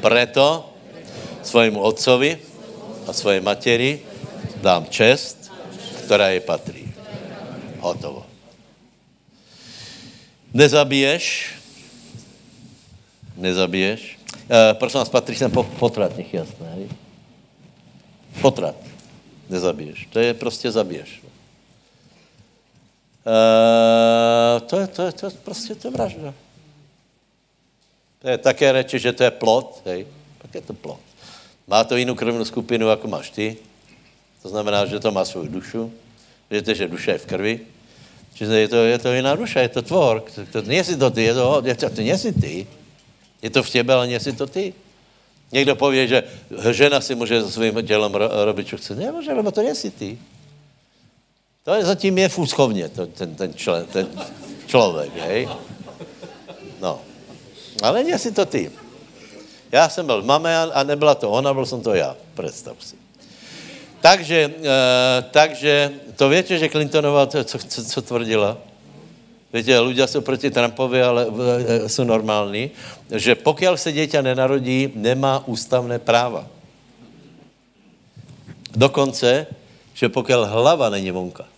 Preto svojmu otcovi a svojej materi dám čest, která je patrí. Hotovo. Nezabiješ, nezabiješ. E, prosím vás, patří sem potrat, nech jasné. Hej? Potrat. Nezabiješ. To je prostě zabiješ. E, to, je, to, je, to je prostě to je vražda. To je také reči, že to je plot, hej. Tak je to plot. Má to jinou krvnou skupinu, jako máš ty. To znamená, že to má svou dušu. Víte, že duše je v krvi. Čiže je to, je to jiná duša, je to tvor. To, to, nie si to ty, je to, je to, to nie si ty. Je to v těbe, ale nejsi to ty. Někdo pově, že žena si může so svým tělem robit, co chce. Nemůže, lebo to nejsi ty. To je zatím je v úschovně, to, ten, ten, člen, ten člověk, hej. No. Ale nejsi to ty. Já jsem byl v mame a nebyla to ona, byl jsem to já. Představ si. Takže, uh, takže to víte, že Clintonová, co, co, co tvrdila? Víte, ľudia jsou proti Trumpovi, ale e, jsou normální, že pokud se dieťa nenarodí, nemá ústavné práva. Dokonce, že pokud hlava není vonka,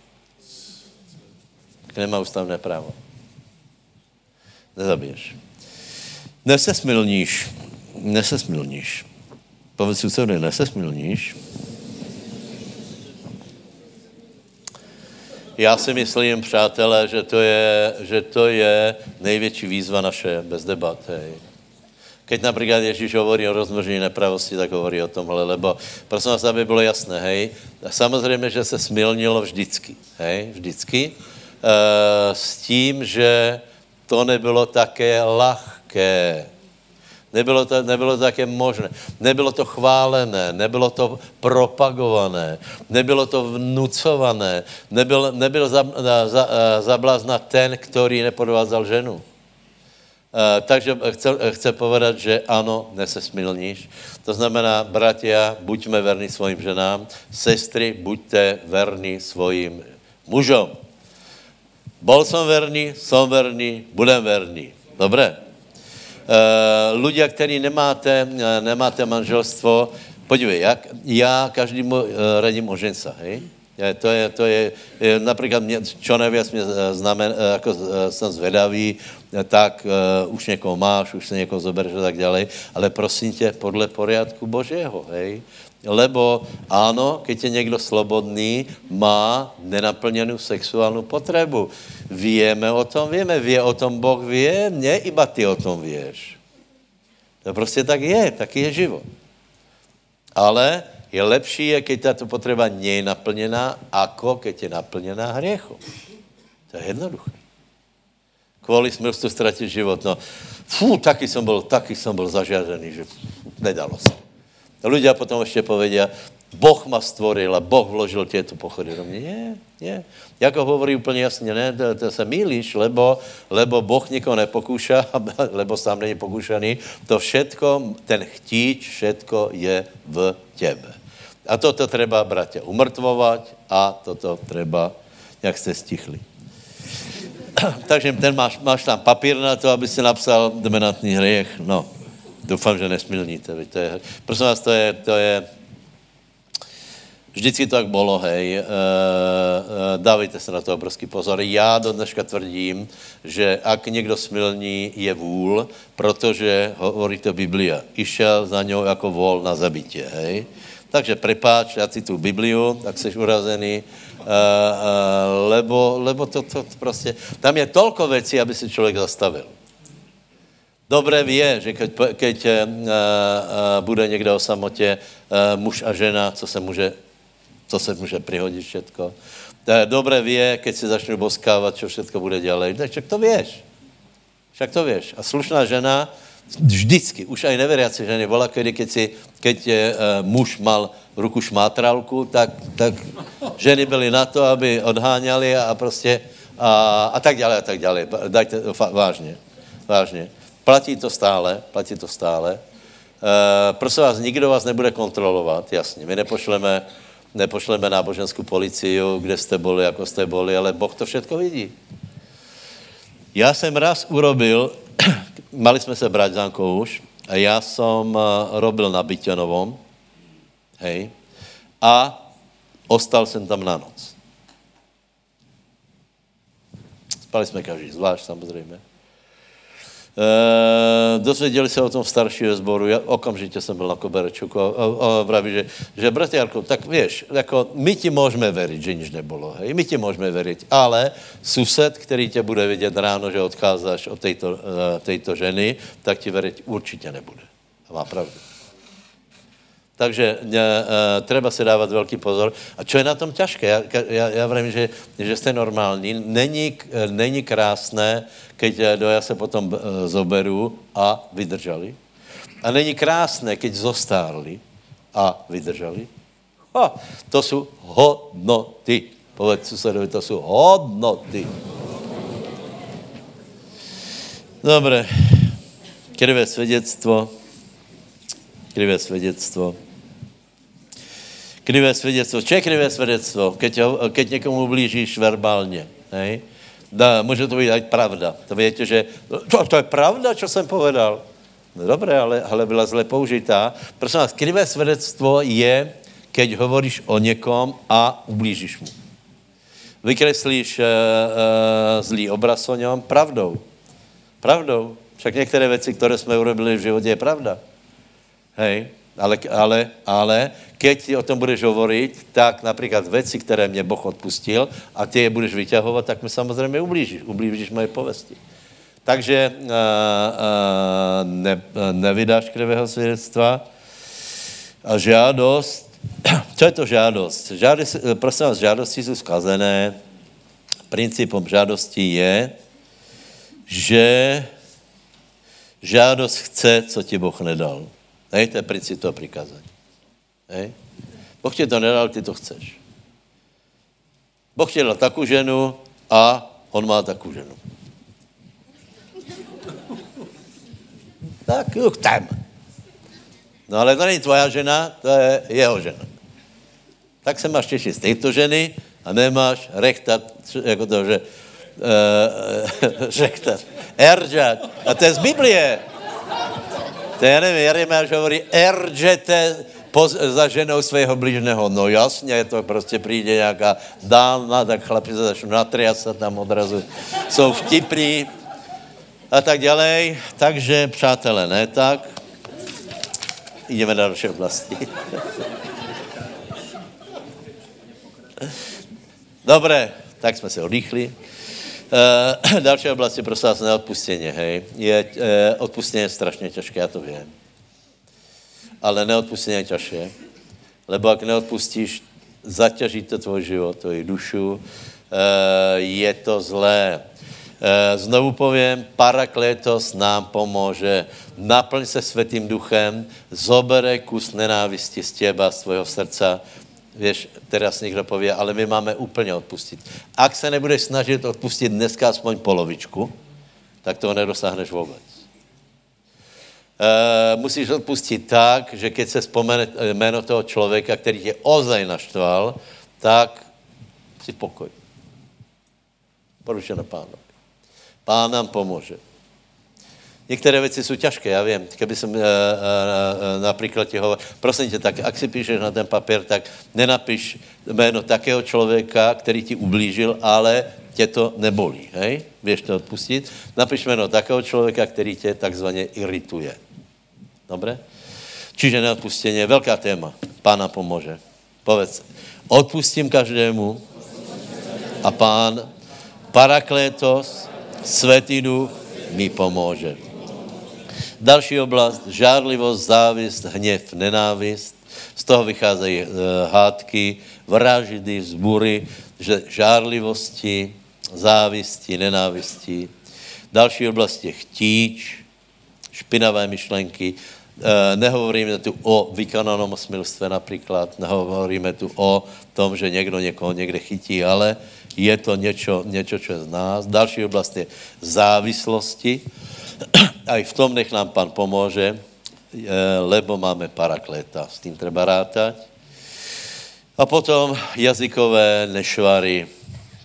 tak nemá ústavné právo. Nezabiješ. Nesesmilníš. Nesesmilníš. Povedz si, nesesmilníš. Já si myslím, přátelé, že to je, že to je největší výzva naše bez debat. Hej. Keď například Ježíš hovorí o rozmnožení nepravosti, tak hovorí o tomhle, lebo prosím vás, aby bylo jasné, hej, samozřejmě, že se smilnilo vždycky, hej, vždycky, e, s tím, že to nebylo také lahké. Nebylo to, nebylo to také možné. Nebylo to chválené, nebylo to propagované, nebylo to vnucované, nebyl, nebyl za, za, zablázna ten, který nepodvádzal ženu. Uh, takže chce, chce povedat, že ano, nesesmilníš. To znamená, bratia, buďme verní svým ženám, sestry, buďte verní svým mužom. Bol som verný, som verný, budem verný. Dobré? Ľudia, ktorí nemáte, uh, nemáte manželstvo, podívej, jak, já každému uh, radím o žensa, hej? To je, to je, například mě, čo nejvíc mě znamen, jako jsem zvedavý, tak uh, už někoho máš, už se někoho zobereš a tak dále, ale prosím tě, podle poriadku Božího, hej? Lebo áno, keď je někdo slobodný, má nenaplněnou sexuální potřebu. Víme o tom, víme, vie o tom Boh vie, ne iba ty o tom vieš. To prostě tak je, taky je život. Ale je lepší, je, keď tato potřeba je naplněná, ako keď je naplněná hriechom. To je jednoduché. Kvůli smrstu ztratit život. No, fú, taky jsem byl, taky jsem byl zažiadený, že nedalo se. Ľudia potom ještě povedia, Boh ma stvoril a Boh vložil tieto pochody do mě. Nie, nie. Jako hovorí úplně jasně, ne, to, to se mýlíš, lebo, lebo Boh nikoho nepokúša, lebo sám není pokúšaný. To všetko, ten chtíč, všetko je v tebe. A toto treba, bratia, umrtvovat a toto treba jak jste stichli. Takže ten máš, máš tam papír na to, aby si napsal demenantný hriech. No, doufám, že nesmilníte. To je, prosím vás, to je, to je, Vždycky to tak bylo, hej. E, e, dávejte se na to obrovský pozor. Já do dneška tvrdím, že ak někdo smilní, je vůl, protože hovorí to Biblia. Išel za ňou jako vol na zabitě, hej. Takže prepáč, já tu Bibliu, tak jsi urazený, uh, uh, lebo, lebo to, to, prostě, tam je tolko věcí, aby si člověk zastavil. Dobré ví, že keď, keď uh, uh, bude někde o samotě uh, muž a žena, co se může, co se může prihodit všetko. Dobré ví, keď si začnu boskávat, co všetko bude dělat. Tak však to věš. Však to věš. A slušná žena, vždycky, už aj neveriaci ženy, vola, kedy, keď, si, keď je, uh, muž mal ruku šmátralku, tak, tak ženy byly na to, aby odháňali a prostě a, a tak dále, a tak dále. Dajte, vážně, vážně. Platí to stále, platí to stále. Uh, prosím vás, nikdo vás nebude kontrolovat, jasně. My nepošleme, nepošleme náboženskou policii, kde jste boli, jako jste boli, ale Boh to všetko vidí. Já jsem raz urobil mali jsme se brať Zankou už a já jsem uh, robil na Byťanovom, hej, a ostal jsem tam na noc. Spali jsme každý zvlášť, samozřejmě. E, dozvěděli se o tom staršího zboru, já okamžitě jsem byl na koberečku a, a, a vraví, že, že bratě Jarko, tak víš, jako my ti můžeme věřit, že nič nebylo, hej, my ti můžeme věřit, ale sused, který tě bude vidět ráno, že odcházíš od této, e, této ženy, tak ti věřit určitě nebude. A má pravdu. Takže e, treba si dávat velký pozor. A co je na tom těžké? Já, já, já vím, že, že jste normální. Není, není krásné, keď e, do já se potom e, zoberu a vydrželi. A není krásné, keď zostárli a vydrželi. Ha, to jsou hodnoty. Povedz susedovi, to jsou hodnoty. Dobre. Krivé svědectvo. Krivé svědectvo. Krivé svědectvo. Čo je krivé svědectvo? Keď, keď někomu blížíš verbálně. Hej? Da, může to být aj pravda. To víte, že to, to je pravda, co jsem povedal. No dobré, ale, ale byla zle použitá. Prosím vás, krivé svědectvo je, keď hovoríš o někom a ublížíš mu. Vykreslíš uh, uh, zlý obraz o něm pravdou. Pravdou. Však některé věci, které jsme urobili v životě, je pravda. Hej. Ale, ale, ale keď ti o tom budeš hovoriť, tak například věci, které mě Boh odpustil a ty je budeš vyťahovat, tak mi samozřejmě ublížíš, ublížíš moje povesti. Takže uh, uh, ne, nevydáš krevého svědectva. A žádost, co je to žádost? Žádost prosím vás, žádosti jsou zkazené. Principem žádosti je, že žádost chce, co ti Boh nedal. Hej, to je princip toho přikázání. Hej. Boh ti to nedal, ty to chceš. Boh ti dal takovou ženu a on má takovou ženu. Tak juch tam. No ale to není tvoja žena, to je jeho žena. Tak se máš těšit z této ženy a nemáš rechtat, jako to, že uh, rechtat, eržat. A to je z Biblie. To já nevím, Jeremiáš hovorí, eržete poz, za ženou svého blížného. No jasně, to prostě přijde nějaká dáma, tak chlapi se začnou natriasat tam odrazu. Jsou vtipní a tak dále. Takže, přátelé, ne tak. Jdeme do další oblasti. Dobré, tak jsme se odýchli. Uh, další oblast je prosím vás neodpustění, hej. Je, uh, odpustění je strašně těžké, já to vím. Ale neodpustění je těžké. Lebo jak neodpustíš, zaťaží to tvůj život, tvoji dušu, uh, je to zlé. Uh, znovu povím, parakletos nám pomůže. Naplň se světým duchem, zobere kus nenávisti z těba, z tvojho srdca, Víš, teraz někdo pově, ale my máme úplně odpustit. Ak se nebudeš snažit odpustit dneska aspoň polovičku, tak toho nedosáhneš vůbec. E, musíš odpustit tak, že keď se vzpomene jméno toho člověka, který tě ozaj naštval, tak si pokoj. Poručeno pánovi. Pán nám pomůže. Některé věci jsou těžké, já vím. Kdyby jsem e, e, například ti hovoril, prosím tě, tak ak si píšeš na ten papír, tak nenapiš jméno takého člověka, který ti ublížil, ale tě to nebolí, hej? Běž to odpustit. Napiš jméno takého člověka, který tě takzvaně irituje. Dobre? Čiže neodpustění je velká téma. Pána pomůže. Povedz, odpustím každému a pán Paraklétos, Svetý duch, mi pomůže. Další oblast, žárlivost, závist, hněv, nenávist. Z toho vycházejí uh, hádky, vraždy, vzbury, žárlivosti, závisti, nenávisti. Další oblast je chtíč, špinavé myšlenky. E, nehovoríme tu o vykonanom smilstve například, nehovoríme tu o tom, že někdo někoho někde chytí, ale je to něco, něco, co je z nás. Další oblast je závislosti. A i v tom nech nám pan pomůže, lebo máme parakléta, s tím treba rátať. A potom jazykové nešvary,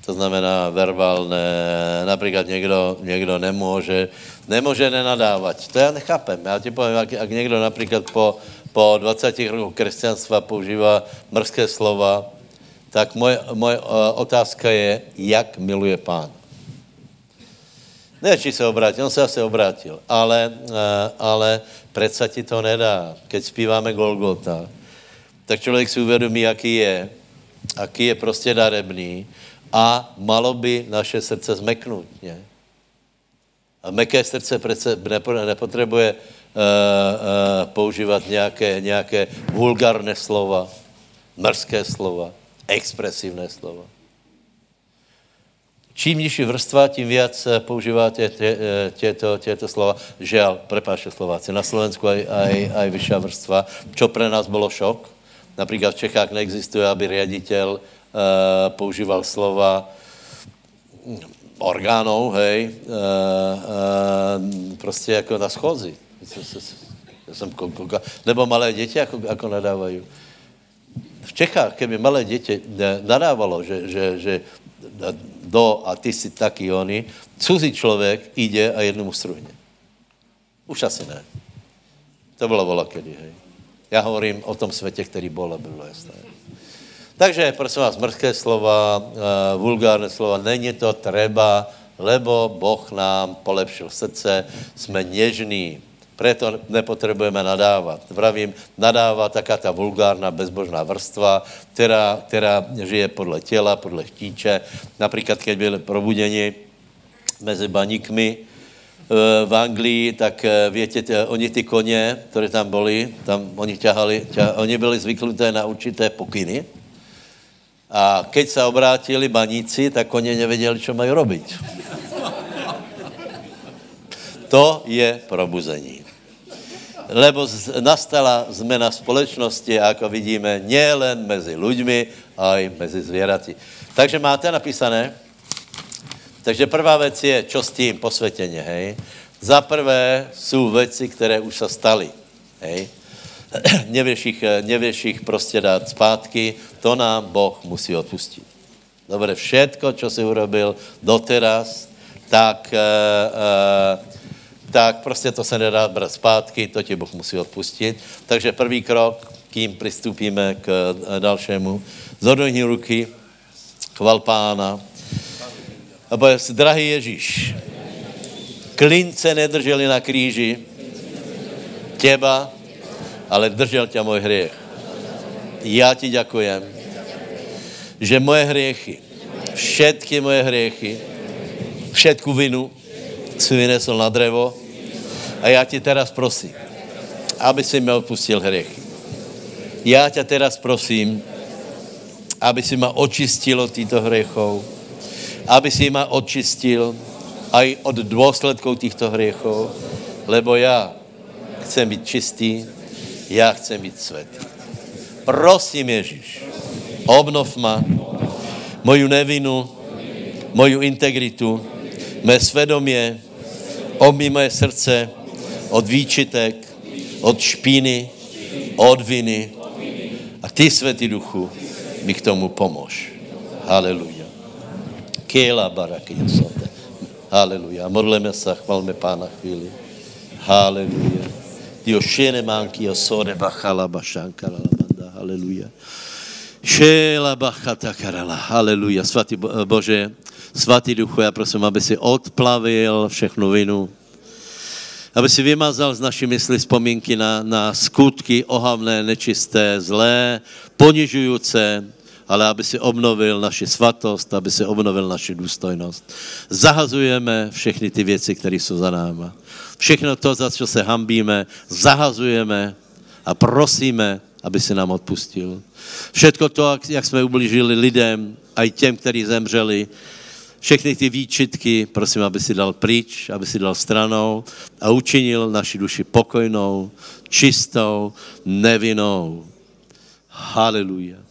to znamená verbálné, například někdo, někdo nemůže, nemůže nenadávat. To já nechápem. Já ti povím, jak, jak někdo například po, po 20 rokoch křesťanstva používá mrzké slova, tak moje, moje otázka je, jak miluje pán. Ne, či se obrátil, on se asi obrátil, ale, ale přece ti to nedá. Keď zpíváme Golgota, tak člověk si uvědomí, jaký je, jaký je prostě darebný a malo by naše srdce zmeknout. Ne? A meké srdce přece nepotřebuje uh, uh, používat nějaké, nějaké vulgárné slova, mrzké slova, expresivné slova. Čím nižší vrstva, tím víc používáte tě, těto, těto slova. Žel, prepáčte Slováci, na Slovensku aj, aj, aj vyšší vrstva, čo pre nás bylo šok. Například v Čechách neexistuje, aby ředitel Eh, používal slova orgánů, hej, uh, uh, prostě jako na schozi. Já jsem koukal, nebo malé děti, jako, jako nadávají. V Čechách, keby malé děti nadávalo, že, že, že do a ty si taky oni, cizí člověk jde a jednomu strujně. Už asi ne. To bylo vola kedy, hej. Já hovorím o tom světě, který byl a bylo jasné. Takže prosím vás, mrzké slova, uh, vulgárné slova, není to treba, lebo Boh nám polepšil srdce, jsme něžní, proto nepotřebujeme nadávat. Vravím, nadává taká ta vulgárna, bezbožná vrstva, která, která žije podle těla, podle chtíče. Například, když byli probuděni mezi baníkmi, v Anglii, tak eh, větě, oni ty koně, které tam byli, tam oni ťahali, ťahali, oni byli zvyknuté na určité pokyny, a keď se obrátili baníci, tak oni nevěděli, co mají robiť. To je probuzení. Lebo nastala zmena společnosti, jako vidíme, nielen mezi lidmi, ale i mezi zvěraty. Takže máte napísané? Takže prvá věc je, čo s tím posvětěně, hej? Za prvé jsou věci, které už se staly, hej? nevěš jich, nevěš jich prostě dát zpátky, to nám Boh musí odpustit. Dobře, všetko, co si urobil doteraz, tak, e, e, tak prostě to se nedá brát zpátky, to ti Boh musí odpustit. Takže první krok, kým přistupíme k eh, dalšímu, zhodnohni ruky, chval pána. A povedz, drahý Ježíš, klince nedrželi na kríži, těba, ale držel tě můj hřích. Já ti děkujem, že moje hriechy, všetky moje hriechy, všetku vinu si vynesl na drevo a já ti teraz prosím, aby si mi odpustil hriechy. Já tě teraz prosím, aby si ma očistil od týchto hriechov, aby si ma očistil aj od důsledků těchto hriechov, lebo já chcem být čistý, já chcem být světý. Prosím Ježíš, obnov ma, moju nevinu, moju integritu, mé svědomě, obmí moje srdce od výčitek, od špíny, od viny. A ty, Světý Duchu, mi k tomu pomož. Haleluja. Chtěla baraky. Haleluja. Modleme se, chvalme Pána chvíli. Haleluja. Dio šene manky o sore bachala bašanka. Haleluja. Šela bachata karala. Haleluja. Svatý Bože, svatý duchu, já prosím, aby si odplavil všechnu vinu, aby si vymazal z naší mysli vzpomínky na, na skutky ohavné, nečisté, zlé, ponižující, ale aby si obnovil naši svatost, aby si obnovil naši důstojnost. Zahazujeme všechny ty věci, které jsou za náma. Všechno to, za co se hambíme, zahazujeme a prosíme, aby si nám odpustil. Všetko to, jak jsme ublížili lidem, a i těm, kteří zemřeli, všechny ty výčitky, prosím, aby si dal pryč, aby si dal stranou a učinil naši duši pokojnou, čistou, nevinnou. Haleluja.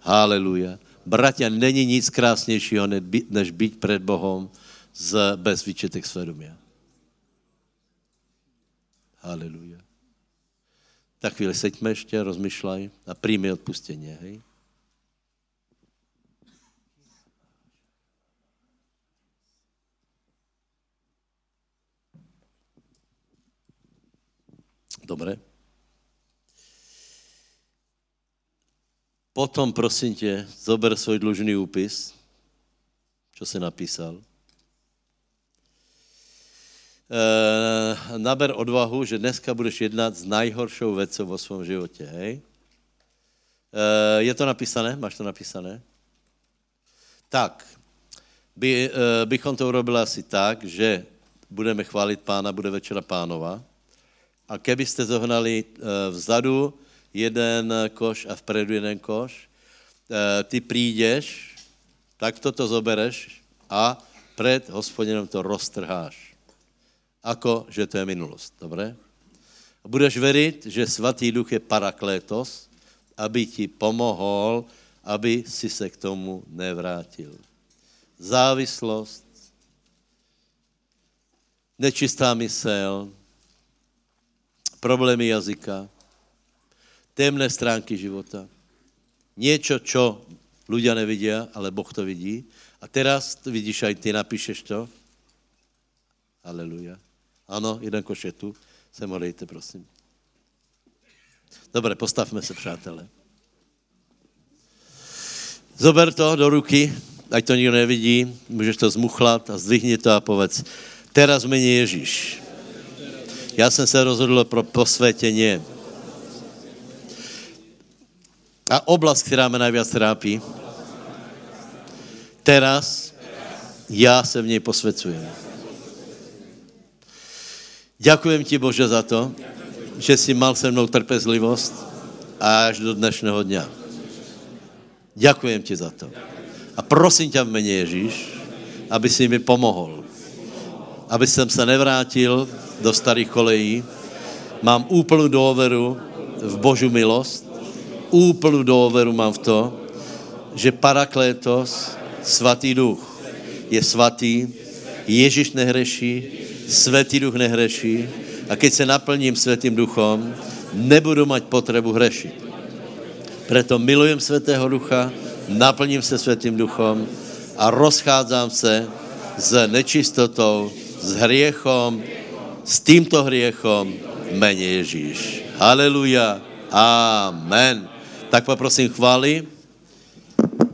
Haleluja. Bratia, není nic krásnějšího, než být před Bohem z, bez výčetek svědomí. Haleluja. Tak chvíli seďme ještě, rozmyšlej a přijmi odpustění, hej? Dobre. Potom, prosím tě, zober svůj dlužný úpis, co se napísal. E, naber odvahu, že dneska budeš jednat s najhoršou věcou vo svém životě, hej? E, je to napísané? Máš to napísané? Tak, by, e, bychom to urobili asi tak, že budeme chválit pána, bude večera pánova, a kebyste zohnali eh, vzadu jeden koš a vpredu jeden koš, eh, ty přijdeš, tak toto zobereš a před hospodinem to roztrháš. Ako, že to je minulost, dobré? A budeš veriť, že svatý duch je paraklétos, aby ti pomohol, aby si se k tomu nevrátil. Závislost, nečistá mysel, problémy jazyka, temné stránky života. Něco, čo ľudia nevidia, ale Boh to vidí. A teraz vidíš, aj ty napíšeš to. Aleluja. Ano, jeden koš je tu. Se modlejte, prosím. Dobře, postavme se, přátelé. Zober to do ruky, ať to nikdo nevidí, můžeš to zmuchlat a zdvihni to a povedz, teraz mení Ježíš. Já jsem se rozhodl pro posvětění. A oblast, která mě najviac trápí, teraz já se v něj posvěcujem. Děkujem ti, Bože, za to, že jsi mal se mnou trpezlivost až do dnešného dňa. Děkujem ti za to. A prosím tě v mene Ježíš, aby si mi pomohl. Aby jsem se nevrátil do starých kolejí. Mám úplnou důvěru v Božu milost. Úplnou důvěru mám v to, že Paraklétos, svatý duch, je svatý, Ježíš nehreší, svatý duch nehreší a keď se naplním svatým duchom, nebudu mať potřebu hřešit. Proto milujem svatého ducha, naplním se svatým duchom a rozchádzám se s nečistotou, s hriechom, s tímto hriechom v mene Ježíš. Haleluja. Amen. Tak poprosím chvály.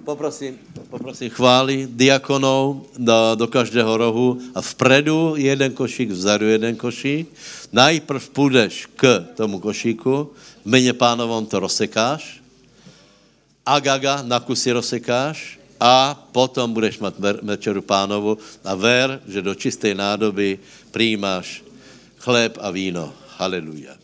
Poprosím, poprosím chvály diakonov do, do každého rohu a vpredu jeden košík, vzadu jeden košík. Najprv půjdeš k tomu košíku, v mene pánovom to rozsekáš, agaga na kusy rozsekáš a potom budeš mít večeru pánovu a ver, že do čisté nádoby přijímáš chléb a víno. Haleluja.